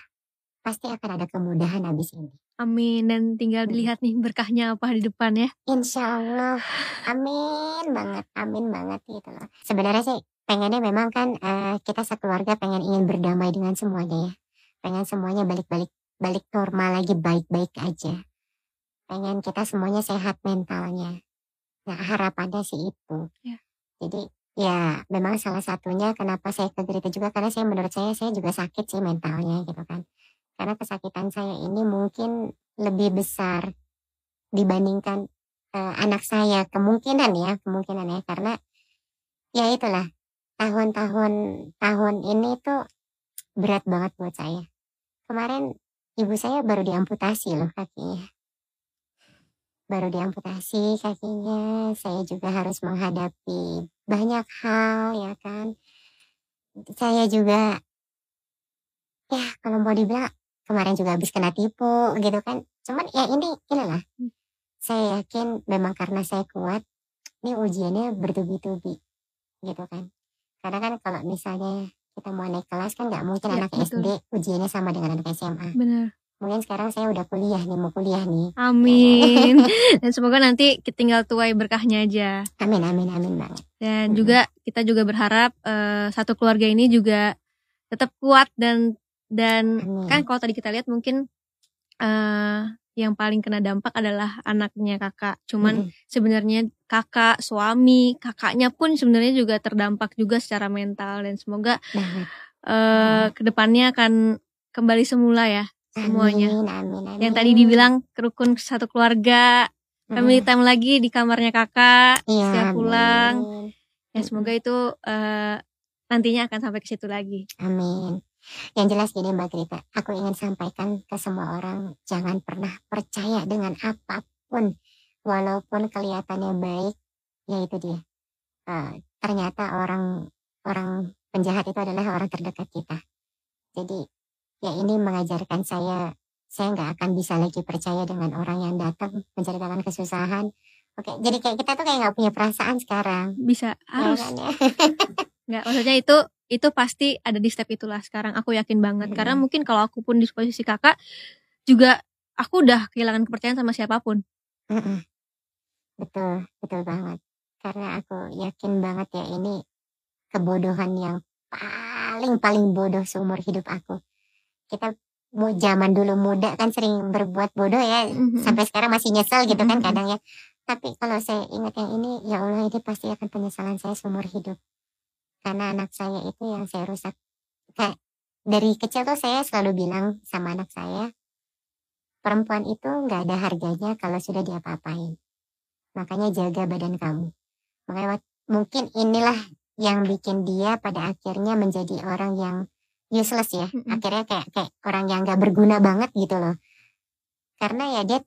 pasti akan ada kemudahan habis ini. Amin dan tinggal dilihat nih berkahnya apa di depan ya. Insya Allah. Amin banget. Amin banget gitu loh. Sebenarnya sih pengennya memang kan eh, kita sekeluarga pengen ingin berdamai dengan semuanya ya. Pengen semuanya balik-balik balik normal lagi baik-baik aja. Pengen kita semuanya sehat mentalnya. Nah harapannya sih itu. Ya. Jadi ya memang salah satunya kenapa saya ke Gerita juga karena saya menurut saya saya juga sakit sih mentalnya gitu kan. Karena kesakitan saya ini mungkin lebih besar dibandingkan eh, anak saya kemungkinan ya kemungkinan ya karena ya itulah tahun-tahun tahun ini tuh berat banget buat saya. Kemarin ibu saya baru diamputasi loh kakinya. Baru diamputasi kakinya saya juga harus menghadapi banyak hal ya kan. Saya juga ya kalau mau dibilang kemarin juga habis kena tipu gitu kan. Cuman ya ini inilah saya yakin memang karena saya kuat ini ujiannya bertubi-tubi gitu kan karena kan kalau misalnya kita mau naik kelas kan nggak mungkin Ya, anak betul. SD ujiannya sama dengan anak SMA Benar. mungkin sekarang saya udah kuliah nih mau kuliah nih Amin. dan semoga nanti kita tinggal tuai berkahnya aja. amin amin amin banget Dan Mm-mm. juga kita juga berharap eh, satu keluarga ini juga tetap kuat dan dan amin kan kalau tadi kita lihat mungkin eh yang paling kena dampak adalah anaknya kakak. Cuman Mm-mm. sebenarnya kakak, suami, kakaknya pun sebenarnya juga terdampak juga secara mental dan semoga banget eh ke depannya akan kembali semula ya semuanya. amin amin amin Yang tadi dibilang rukun satu keluarga, family time lagi di kamarnya kakak, Iya, setiap pulang. amin. Ya semoga itu eh, nantinya akan sampai ke situ lagi. Amin. Yang jelas gini Mbak Grita, aku ingin sampaikan ke semua orang, jangan pernah percaya dengan apa pun, walaupun kelihatannya baik, ya itu dia. Eh, ternyata orang orang penjahat itu adalah orang terdekat kita. Jadi ya ini mengajarkan saya, saya nggak akan bisa lagi percaya dengan orang yang datang menceritakan kesusahan. Oke, jadi kayak kita tuh kayak nggak punya perasaan sekarang. Bisa ya harus kan ya? nggak maksudnya itu itu pasti ada di step itulah sekarang aku yakin banget karena Mm-mm. mungkin kalau aku pun di posisi kakak juga aku udah kehilangan kepercayaan sama siapa pun. Betul, betul banget. Karena aku yakin banget ya ini kebodohan yang paling paling bodoh seumur hidup aku. Kita mau zaman dulu muda kan sering berbuat bodoh ya, Mhm. sampai sekarang masih nyesel gitu kan Mhm. kadang ya. Tapi kalau saya ingat yang ini, ya Allah ini pasti akan penyesalan saya seumur hidup. Karena anak saya itu yang saya rusak. Kayak dari kecil tuh saya selalu bilang sama anak saya, perempuan itu nggak ada harganya kalau sudah diapa-apain. Makanya jaga badan kamu. Makanya mungkin inilah yang bikin dia pada akhirnya menjadi orang yang useless ya. Akhirnya kayak kayak orang yang nggak berguna banget gitu loh. Karena ya dia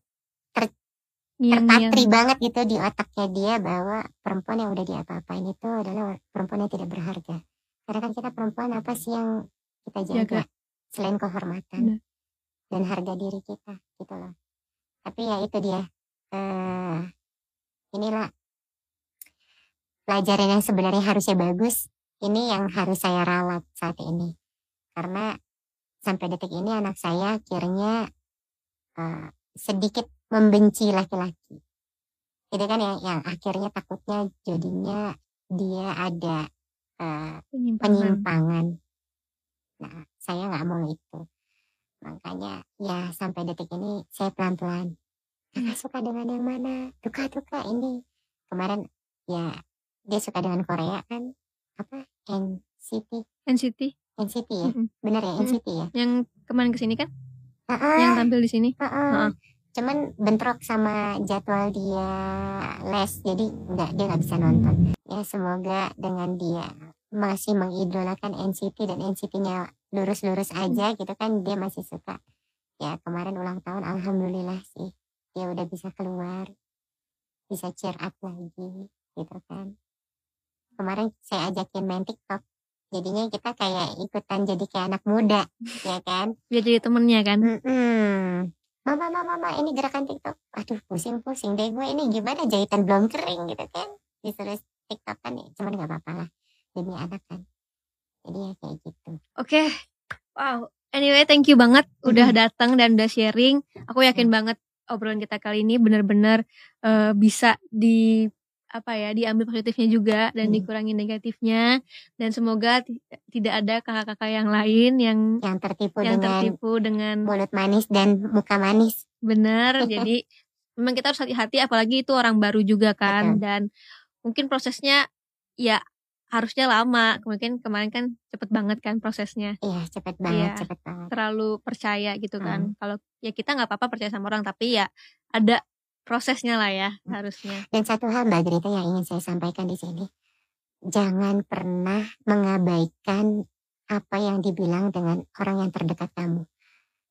yang yang terpatri banget gitu di otaknya dia bahwa perempuan yang udah diapa-apain itu adalah perempuan yang tidak berharga. Karena kan kita perempuan apa sih yang kita jaga, Jaga. selain kehormatan Benar. dan harga diri kita gitu loh. Tapi ya itu dia. eh inilah pelajaran yang sebenarnya harusnya bagus. Ini yang harus saya rawat saat ini. Karena sampai detik ini anak saya akhirnya eh, sedikit membenci laki-laki. Itu kan yang, yang akhirnya takutnya jadinya dia ada eh, penyimpangan penyimpangan. Nah, saya nggak mau itu. Makanya ya sampai detik ini saya pelan-pelan. Suka dengan yang mana? Tuka-tuka ini. Kemarin ya dia suka dengan Korea kan? Apa? NCT. NCT NCT ya? Mm-mm. Bener ya Mm-mm. NCT ya? yang kemarin ke sini kan Heeh, yang tampil di sini heeh. Heeh. Cuman bentrok sama jadwal dia les. Jadi nggak dia nggak bisa nonton. Ya semoga dengan dia masih mengidolakan NCT dan NCT-nya lurus-lurus aja gitu kan dia masih suka ya kemarin ulang tahun alhamdulillah sih dia udah bisa keluar bisa cheer up lagi gitu kan kemarin saya ajakin main TikTok jadinya kita kayak ikutan jadi kayak anak muda ya kan Biar jadi temennya kan. Mm-mm. mama mama mama ini gerakan TikTok aduh pusing pusing deh gue ini gimana jahitan belum kering gitu kan disuruh TikTok kan ya cuman nggak apa-apa lah demi anak kan jadi ya kayak gitu Oke. Wow. Anyway, thank you banget udah datang dan udah sharing. Aku yakin banget obrolan kita kali ini benar-benar eh, bisa di apa ya diambil positifnya juga dan Hmm. dikurangi negatifnya dan semoga ti- tidak ada kakak-kakak yang lain yang yang tertipu yang dengan tertipu dengan mulut manis dan muka manis benar jadi memang kita harus hati-hati apalagi itu orang baru juga kan Betul. dan mungkin prosesnya ya harusnya lama mungkin kemarin kan cepet banget kan prosesnya iya cepet banget Iya. cepet banget terlalu percaya gitu Hmm. kan kalau ya kita nggak apa-apa percaya sama orang tapi ya ada prosesnya lah ya Hmm. harusnya. Dan satu hal mbak Grita yang ingin saya sampaikan di sini. Jangan pernah mengabaikan apa yang dibilang dengan orang yang terdekat kamu.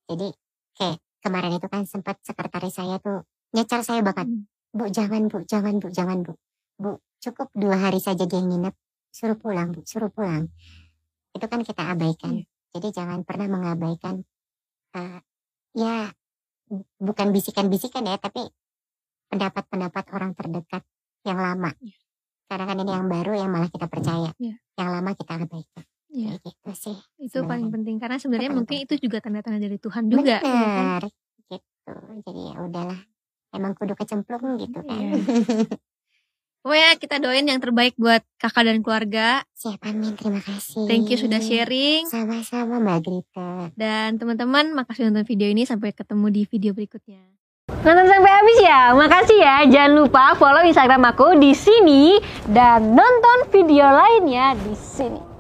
Jadi kayak kemarin itu kan sempat sekretaris saya tuh nyecar saya banget Hmm. bu jangan bu jangan bu jangan bu. Bu cukup dua hari saja dia nginep suruh pulang bu suruh pulang. Itu kan kita abaikan. Iya. jadi jangan pernah mengabaikan eh, ya bu- bukan bisikan-bisikan ya tapi pendapat-pendapat orang terdekat yang lama Iya. karena kan ini yang baru yang malah kita percaya Iya. yang lama kita abaikan Iya. Kayak gitu sih itu paling sebenarnya. penting karena sebenarnya Paling mungkin itu juga tanda-tanda dari Tuhan juga ya kan? benar gitu jadi ya udahlah emang kudu kecemplung gitu kan Iya. Pokoknya kita doain yang terbaik buat kakak dan keluarga. siap amin terima kasih Thank you sudah sharing. sama-sama mbak Grita Dan teman-teman, makasih nonton video ini. Sampai ketemu di video berikutnya. Nonton sampai habis ya. Makasih ya. Jangan lupa follow Instagram aku di sini dan nonton video lainnya di sini.